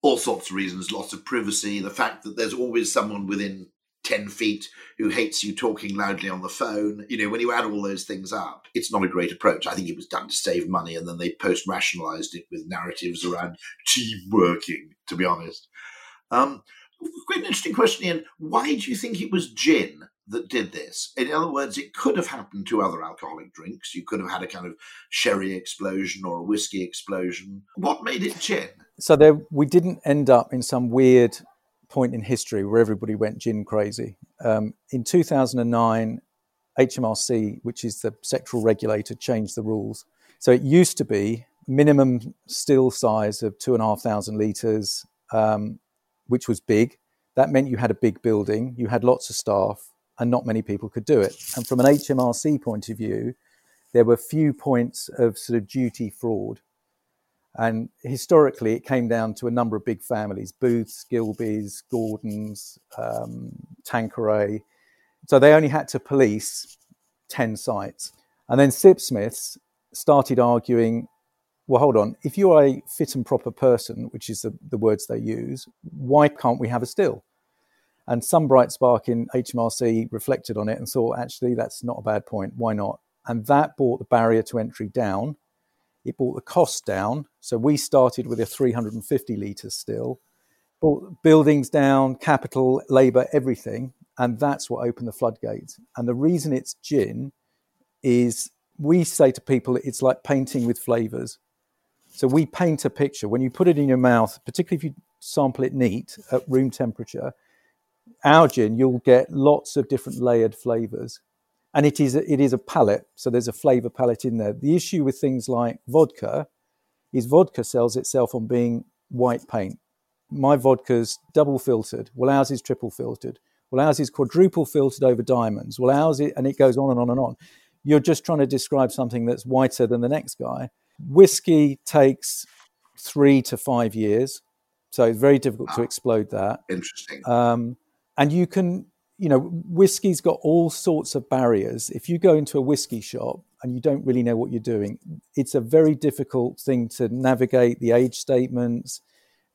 All sorts of reasons, lots of privacy, the fact that there's always someone within 10 feet who hates you talking loudly on the phone. You know, when you add all those things up, it's not a great approach. I think it was done to save money and then they post rationalized it with narratives around team working, to be honest. Um, quite an interesting question, Ian. Why do you think it was gin that did this? In other words, it could have happened to other alcoholic drinks. You could have had a kind of sherry explosion or a whiskey explosion. What made it gin? So there, we didn't end up in some weird point in history where everybody went gin crazy. Um, in 2009, HMRC, which is the sectoral regulator, changed the rules. So it used to be minimum still size of two and a half thousand litres, um, which was big. That meant you had a big building, you had lots of staff, and not many people could do it. And from an HMRC point of view, there were few points of sort of duty fraud. And historically, it came down to a number of big families Booths, Gilbeys, Gordons, um, Tanqueray. So they only had to police 10 sites. And then Sipsmiths started arguing well, hold on, if you are a fit and proper person, which is the, the words they use, why can't we have a still? And some bright spark in HMRC reflected on it and thought, actually, that's not a bad point. Why not? And that brought the barrier to entry down it brought the cost down. So we started with a 350 litre still, brought buildings down, capital, labour, everything. And that's what opened the floodgates. And the reason it's gin is we say to people it's like painting with flavours. So we paint a picture. When you put it in your mouth, particularly if you sample it neat at room temperature, our gin, you'll get lots of different layered flavours and it is a, it is a palette, so there's a flavor palette in there. The issue with things like vodka is vodka sells itself on being white paint. My vodka's double filtered, well ours is triple filtered, well ours is quadruple filtered over diamonds, well ours is, and it goes on and on and on. You're just trying to describe something that's whiter than the next guy. Whiskey takes three to five years, so it's very difficult to explode that. Interesting. Um, and you can you know, whiskey's got all sorts of barriers. If you go into a whiskey shop and you don't really know what you're doing, it's a very difficult thing to navigate the age statements.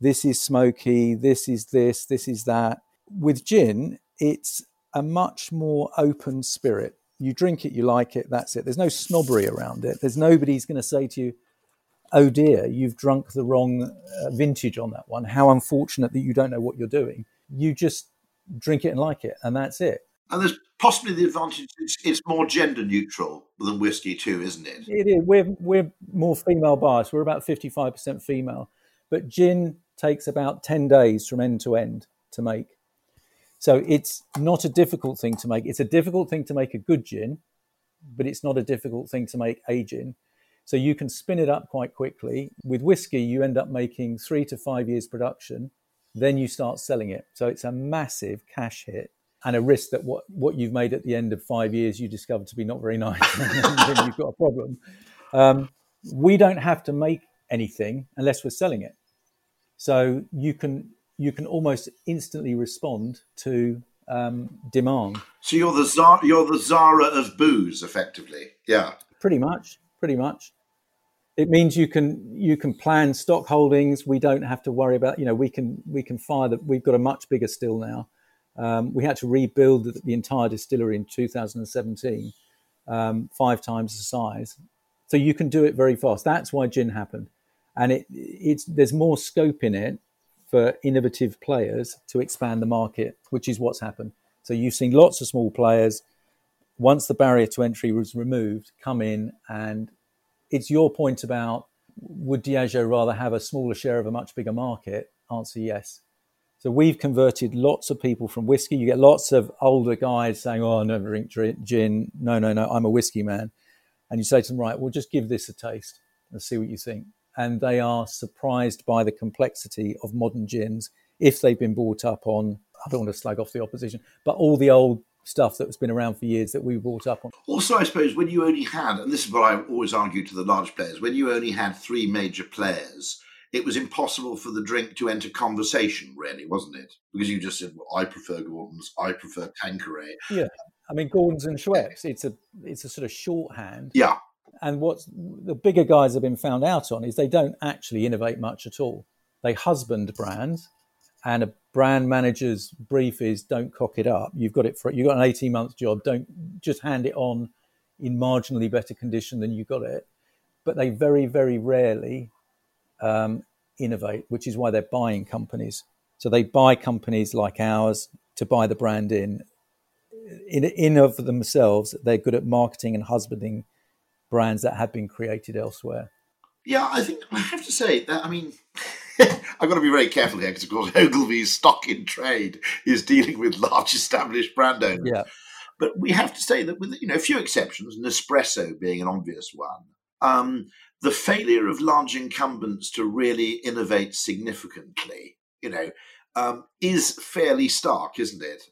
This is smoky, this is this, this is that. With gin, it's a much more open spirit. You drink it, you like it, that's it. There's no snobbery around it. There's nobody's going to say to you, oh dear, you've drunk the wrong uh, vintage on that one. How unfortunate that you don't know what you're doing. You just drink it and like it, and that's it. And there's possibly the advantage it's, it's more gender neutral than whiskey too, isn't it? It is. We're we're more female biased. We're about fifty five percent female, but gin takes about 10 days from end to end to make. So it's not a difficult thing to make. It's a difficult thing to make a good gin, but it's not a difficult thing to make a gin. So you can spin it up quite quickly. With whiskey, you end up making three to five years production, then you start selling it. So it's a massive cash hit and a risk that what, what you've made at the end of five years you discover to be not very [LAUGHS] nice. [LAUGHS] then you've got a problem. Um, we don't have to make anything unless we're selling it. So you can you can almost instantly respond to um, demand. So you're the Zara, you're the Zara of booze, effectively. Yeah, pretty much, pretty much. It means you can you can plan stock holdings. We don't have to worry about you know we can we can fire that. We've got a much bigger still now. Um, we had to rebuild the, the, entire distillery in 2017, um, five times the size. So you can do it very fast. That's why gin happened, and it it's there's more scope in it for innovative players to expand the market, which is what's happened. So you've seen lots of small players, once the barrier to entry was removed, come in. And it's your point about would Diageo rather have a smaller share of a much bigger market? Answer yes. So we've converted lots of people from whiskey. You get lots of older guys saying, "Oh, I never drink gin." No, no, no. I'm a whiskey man. And you say to them, "Right, well, just give this a taste and see what you think." and they are surprised by the complexity of modern gins if they've been brought up on. I don't want to slag off the opposition, but all the old stuff that's been around for years that we brought up on. Also, I suppose when you only had, and this is what I always argue to the large players, when you only had three major players, it was impossible for the drink to enter conversation, really, wasn't it? Because you just said, "Well, I prefer Gordon's, I prefer Tanqueray." Yeah, I mean Gordon's and Schweppes. It's a it's a sort of shorthand. Yeah, and what the bigger guys have been found out on is they don't actually innovate much at all. They husband brands, and a brand manager's brief is don't cock it up. You've got it for you've got an eighteen month job. Don't just hand it on in marginally better condition than you got it. But they very very rarely um, innovate, which is why they're buying companies. So they buy companies like ours to buy the brand in. In, in of themselves, they're good at marketing and husbanding brands that have been created elsewhere. Yeah, I think I have to say that. I mean, [LAUGHS] I've got to be very careful here because, of course, [LAUGHS] Ogilvy's stock in trade is dealing with [LAUGHS] large established brand owners. Yeah. But we have to say that, with you know a few exceptions, Nespresso being an obvious one, um, the failure of large incumbents to really innovate significantly, you know, um, is fairly stark, isn't it?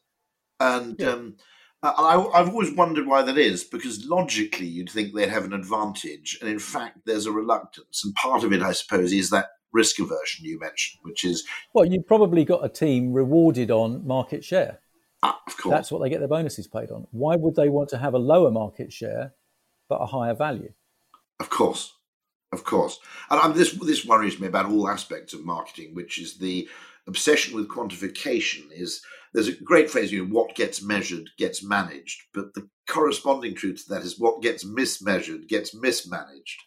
And yeah. um, I, have always wondered why that is, because logically you'd think they'd have an advantage, and in fact there's a reluctance, and part of it, I suppose, is that risk aversion you mentioned, which is well, you've probably got a team rewarded on market share. Ah, of course, that's what they get their bonuses paid on. Why would they want to have a lower market share but a higher value? Of course, of course, and um, this this worries me about all aspects of marketing, which is the obsession with quantification. Is there's a great phrase, you know, what gets measured gets managed, but the corresponding truth to that is what gets mismeasured gets mismanaged.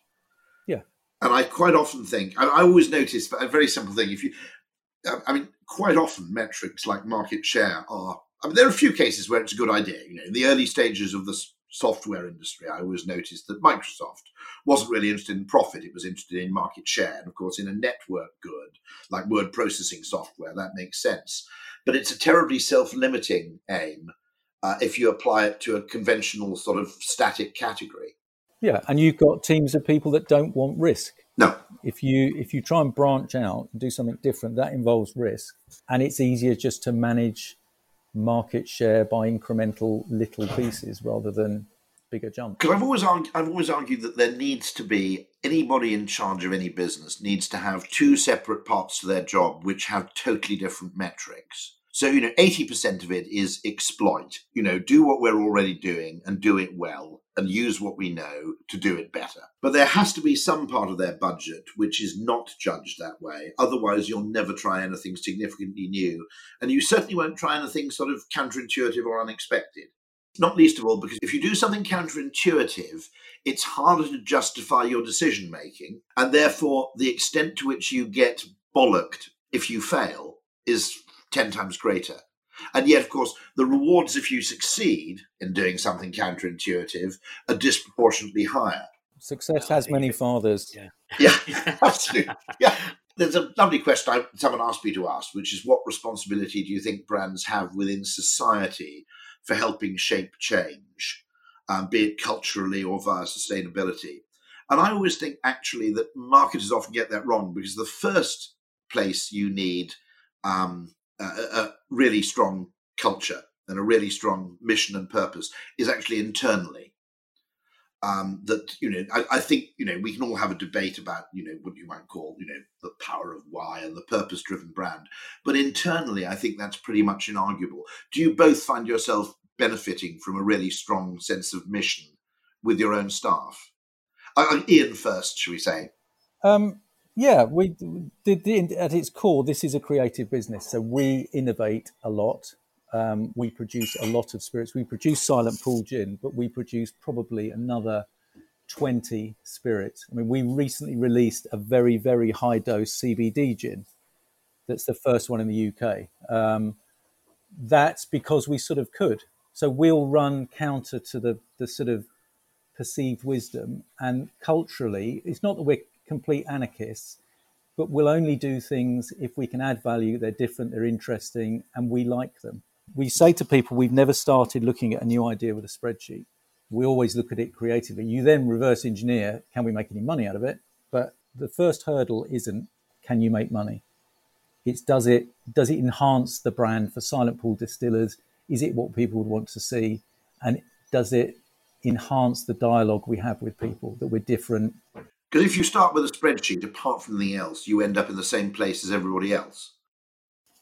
And I quite often think, I, I always notice a very simple thing. If you, I mean, quite often metrics like market share are, I mean, there are a few cases where it's a good idea. You know, in the early stages of the software industry, I always noticed that Microsoft wasn't really interested in profit, it was interested in market share. And of course, in a network good like word processing software, that makes sense but it's a terribly self-limiting aim uh, if you apply it to a conventional sort of static category. Yeah, and you've got teams of people that don't want risk. No. If you if you try and branch out and do something different, that involves risk, and it's easier just to manage market share by incremental little pieces rather than bigger jump. Because I've always argue, I've always argued that there needs to be anybody in charge of any business needs to have two separate parts to their job which have totally different metrics. So, you know, 80% of it is exploit, you know, do what we're already doing and do it well and use what we know to do it better. But there has to be some part of their budget which is not judged that way. Otherwise, you'll never try anything significantly new. And you certainly won't try anything sort of counterintuitive or unexpected. Not least of all, because if you do something counterintuitive, it's harder to justify your decision making. And therefore, the extent to which you get bollocked if you fail is 10 times greater. And yet, of course, the rewards if you succeed in doing something counterintuitive are disproportionately higher. Success has many fathers. Yeah, yeah [LAUGHS] [LAUGHS] absolutely. Yeah. there's a lovely question I, someone asked me to ask, which is what responsibility do you think brands have within society for helping shape change, um, be it culturally or via sustainability? And I always think actually that marketers often get that wrong because the first place you need um, a, really strong culture and a really strong mission and purpose is actually internally um, that you know I, I, think you know we can all have a debate about you know what you might call you know the power of why and the purpose driven brand. But internally i think that's pretty much inarguable. Do you both find yourself benefiting from a really strong sense of mission with your own staff? Uh, ian first should we say? Um, yeah we did at its core this is a creative business so we innovate a lot um, we produce a lot of spirits. We produce Silent Pool gin, but we produce probably another 20 spirits. I mean, we recently released a very, very high dose CBD gin. That's the first one in the UK. Um, that's because we sort of could. So we'll run counter to the, the sort of perceived wisdom. And culturally, it's not that we're complete anarchists, but we'll only do things if we can add value, they're different, they're interesting, and we like them we say to people, we've never started looking at a new idea with a spreadsheet. We always look at it creatively. You then reverse engineer, can we make any money out of it? But the first hurdle isn't, can you make money? It's does it does it enhance the brand for Silent Pool distillers? Is it what people would want to see? And does it enhance the dialogue we have with people that we're different? Because if you start with a spreadsheet, apart from anything else, you end up in the same place as everybody else.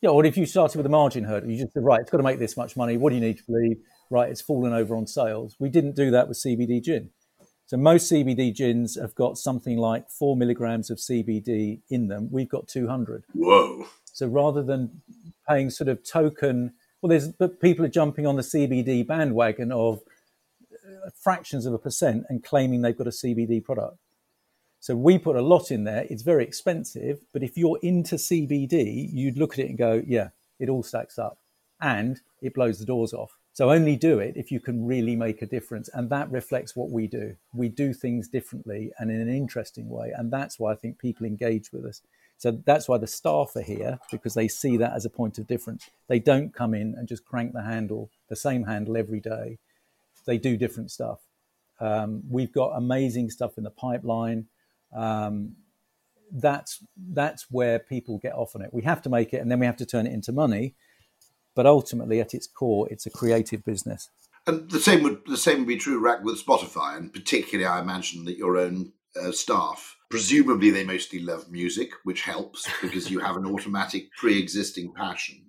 Yeah, or if you started with a margin hurdle, you just said, right, it's got to make this much money. What do you need to believe? Right, it's fallen over on sales. We didn't do that with CBD gin. So most CBD gins have got something like four milligrams of CBD in them. We've got 200. Whoa. So rather than paying sort of token, well, there's but people are jumping on the CBD bandwagon of uh, fractions of a percent and claiming they've got a CBD product. So we put a lot in there. It's very expensive, but if you're into CBD, you'd look at it and go, yeah, it all stacks up and it blows the doors off. So only do it if you can really make a difference. And that reflects what we do. We do things differently and in an interesting way. And that's why I think people engage with us. So that's why the staff are here because they see that as a point of difference. They don't come in and just crank the handle, the same handle every day. They do different stuff. Um, we've got amazing stuff in the pipeline um, that's that's where people get off on it. We have to make it, and then we have to turn it into money. But ultimately, at its core, it's a creative business. And the same would the same would be true, Rak, with Spotify, and particularly, I imagine that your own uh, staff, presumably, they mostly love music, which helps because you have an automatic pre-existing passion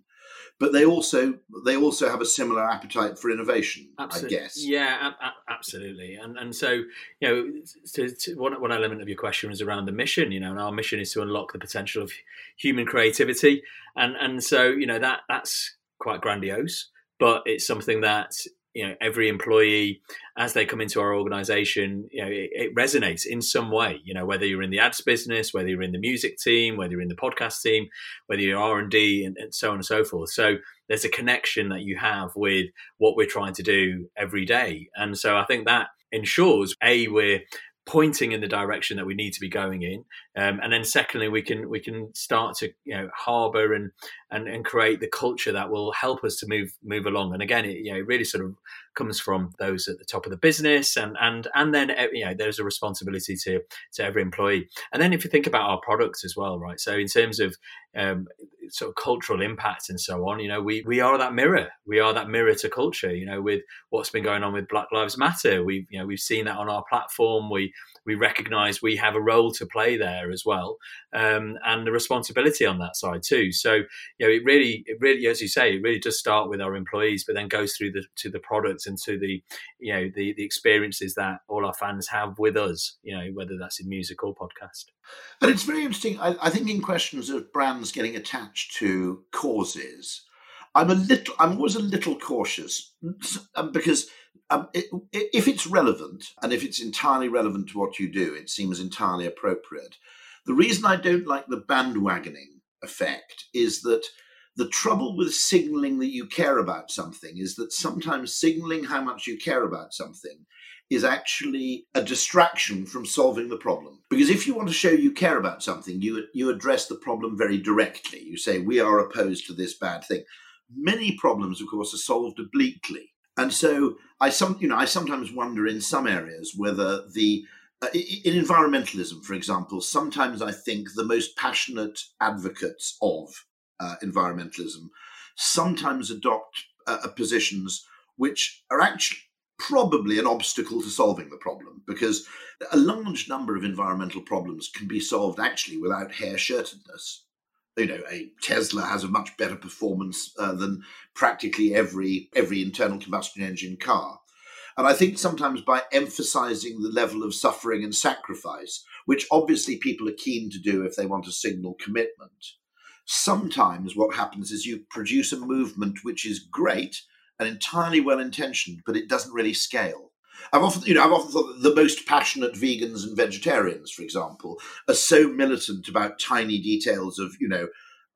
but they also they also have a similar appetite for innovation. Absolutely. I guess. Yeah, a- a- absolutely. And and so you know, to, to, one one element of your question was around the mission. You know, and our mission is to unlock the potential of human creativity, and and so you know that that's quite grandiose, but it's something that you know every employee as they come into our organization you know it, it, resonates in some way you know whether you're in the ads business whether you're in the music team whether you're in the podcast team whether you're r&d and, and so on and so forth. So there's a connection that you have with what we're trying to do every day. And so i think that ensures a we're pointing in the direction that we need to be going in um, and then secondly we can we can start to you know harbor and, and and create the culture that will help us to move move along and again it you know it really sort of comes from those at the top of the business and and and then eh, you know there's a responsibility to to every employee and then if you think about our products as well right so in terms of um, sort of cultural impact and so on. You know, we we are that mirror. We are that mirror to culture. You know, with what's been going on with Black Lives Matter, we've you know we've seen that on our platform. We we recognise we have a role to play there as well, um, and the responsibility on that side too. So you know, it really it really, as you say, it really does start with our employees, but then goes through the to the products and to the you know the the experiences that all our fans have with us. You know, whether that's in music or podcast. But it's very interesting. I, I think in questions of brands getting attached to causes, I'm a little. I'm always a little cautious um, because um, it, if it's relevant and if it's entirely relevant to what you do, it seems entirely appropriate. The reason I don't like the bandwagoning effect is that the trouble with signaling that you care about something is that sometimes signaling how much you care about something is actually a distraction from solving the problem. Because if you want to show you care about something, you, you address the problem very directly. You say, We are opposed to this bad thing. Many problems, of course, are solved obliquely. And so I some you know I sometimes wonder in some areas whether the in environmentalism, for example, sometimes I think the most passionate advocates of uh, environmentalism sometimes adopt uh, positions which are actually probably an obstacle to solving the problem because a large number of environmental problems can be solved actually without hair shirtedness. You know, a Tesla has a much better performance uh, than practically every every internal combustion engine car. And I think sometimes by emphasizing the level of suffering and sacrifice, which obviously people are keen to do if they want to signal commitment, sometimes what happens is you produce a movement which is great and entirely well intentioned, but it doesn't really scale. I've often, you know, I've often thought that the most passionate vegans and vegetarians, for example, are so militant about tiny details of, you know,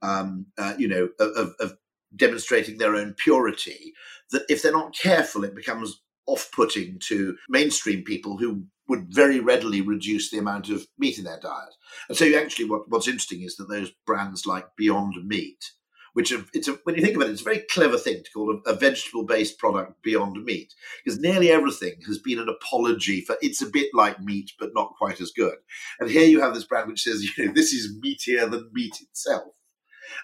um, uh, you know, of, of demonstrating their own purity that if they're not careful, it becomes off-putting to mainstream people who would very readily reduce the amount of meat in their diet. And so, actually, what, what's interesting is that those brands like Beyond Meat which it's a, when you think about it, it's a very clever thing to call a, a vegetable based product beyond meat, because nearly everything has been an apology for it's a bit like meat, but not quite as good. And here you have this brand which says, [LAUGHS] you know, this is meatier than meat itself.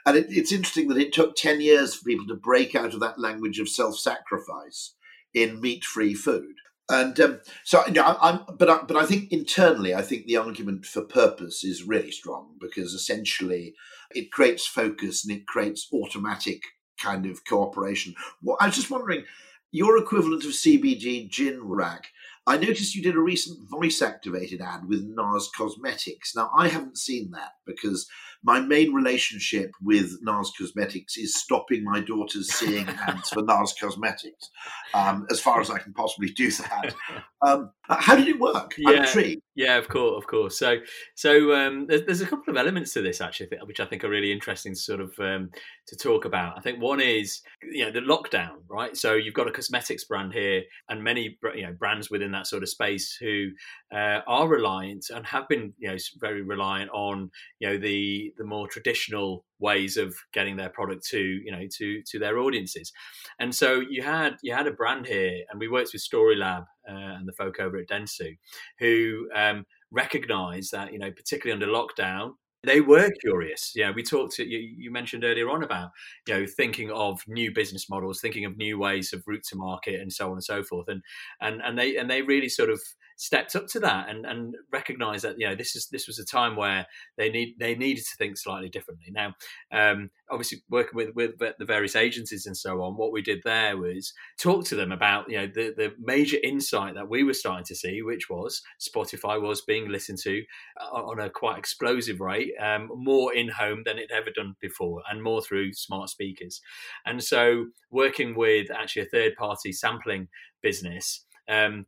And it, it's interesting that it took 10 years for people to break out of that language of self sacrifice in meat free food. And um, so, you know, I, am but I, but I think internally, I think the argument for purpose is really strong because essentially, it creates focus and it creates automatic kind of cooperation. Well, I was just wondering, your equivalent of CBD gin Rak. I noticed you did a recent voice activated ad with NARS Cosmetics. Now, I haven't seen that because my main relationship with NARS Cosmetics is stopping my daughters seeing [LAUGHS] ads for NARS Cosmetics um, as far as I can possibly do that. [LAUGHS] Um, how did it work? Yeah, yeah, of course, of course. So, so um, there's, there's, a couple of elements to this actually, which I think are really interesting to sort of um, to talk about. I think one is you know the lockdown, right? So you've got a cosmetics brand here, and many you know brands within that sort of space who uh, are reliant and have been you know very reliant on you know the the more traditional ways of getting their product to you know to to their audiences and so you had you had a brand here and we worked with storylab uh, and the folk over at dentsu who um, recognized that you know particularly under lockdown they were curious. Yeah, we talked to you, you mentioned earlier on about you know thinking of new business models, thinking of new ways of route to market, and so on and so forth. And and and they and they really sort of stepped up to that and and recognized that you know this is this was a time where they need they needed to think slightly differently. Now, um, obviously working with with the various agencies and so on, what we did there was talk to them about you know the the major insight that we were starting to see, which was Spotify was being listened to uh, on a quite explosive rate, um, more in home than it ever done before, and more through smart speakers. And so working with actually a third party sampling business. Um,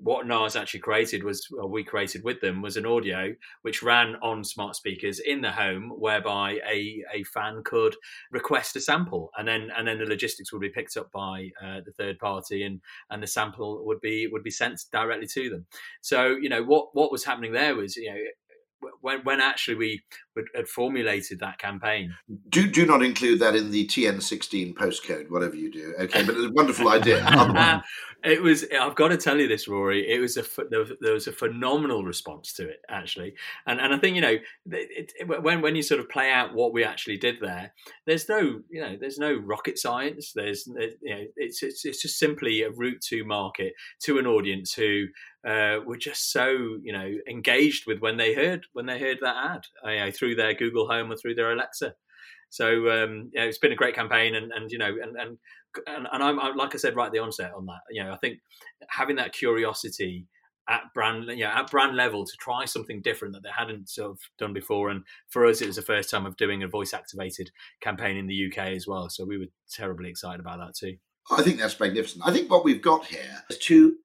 what NARS actually created was, or we created with them, was an audio which ran on smart speakers in the home, whereby a, a fan could request a sample, and then and then the logistics would be picked up by uh, the third party, and and the sample would be would be sent directly to them. So you know what what was happening there was you know when, when actually we had formulated that campaign. Do do not include that in the TN16 postcode, whatever you do. Okay, but it's a wonderful idea. [LAUGHS] it was. I've got to tell you this, Rory. It was a there was a phenomenal response to it actually, and and I think you know it, it, when when you sort of play out what we actually did there, there's no you know there's no rocket science. There's you know it's it's, it's just simply a route to market to an audience who uh, were just so you know engaged with when they heard when they heard that ad you know, through their Google Home or through their Alexa. So um, yeah, it's been a great campaign, and, and you know, and and and, and I'm, like I said right at the onset on that. You know, I think having that curiosity at brand, know, at brand level to try something different that they hadn't sort of done before. And for us, it was the first time of doing a voice activated campaign in the UK as well. So we were terribly excited about that too. I think that's magnificent. I think what we've got here is two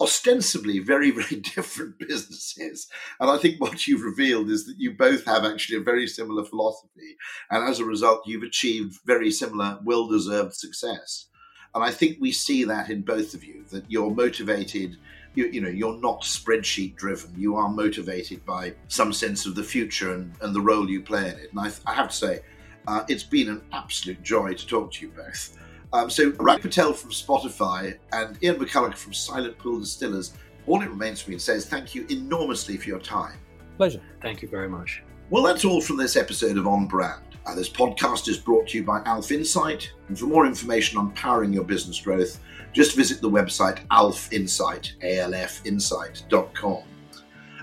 ostensibly very, [LAUGHS] very different businesses. And I think what you've revealed is that you both have actually a very similar philosophy. And as a result, you've achieved very similar, well deserved success. And I think we see that in both of you, that you're motivated you, you know you're not spreadsheet driven. You are motivated by some sense of the future and, and the role you play in it. And I, I have to say, uh, it's been an absolute joy to talk to you both. Um, so, Rak Patel from Spotify and Ian McCulloch from Silent Pool Distillers, all it remains for me to say is thank you enormously for your time. Pleasure. Thank you very much. Well, that's all from this episode of On Brand. Uh, this podcast is brought to you by Alf Insight. And for more information on powering your business growth, just visit the website alfinsight, alfinsight.com.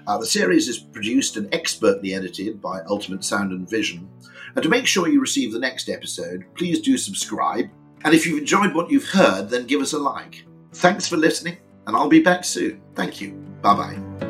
Uh, the series is produced and expertly edited by Ultimate Sound and Vision. And to make sure you receive the next episode, please do subscribe. And if you've enjoyed what you've heard, then give us a like. Thanks for listening, and I'll be back soon. Thank you. Bye bye.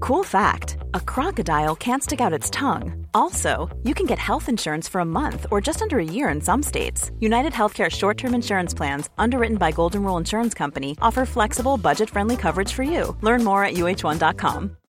Cool fact a crocodile can't stick out its tongue. Also, you can get health insurance for a month or just under a year in some states. United Healthcare short term insurance plans, underwritten by Golden Rule Insurance Company, offer flexible, budget friendly coverage for you. Learn more at uhone.com.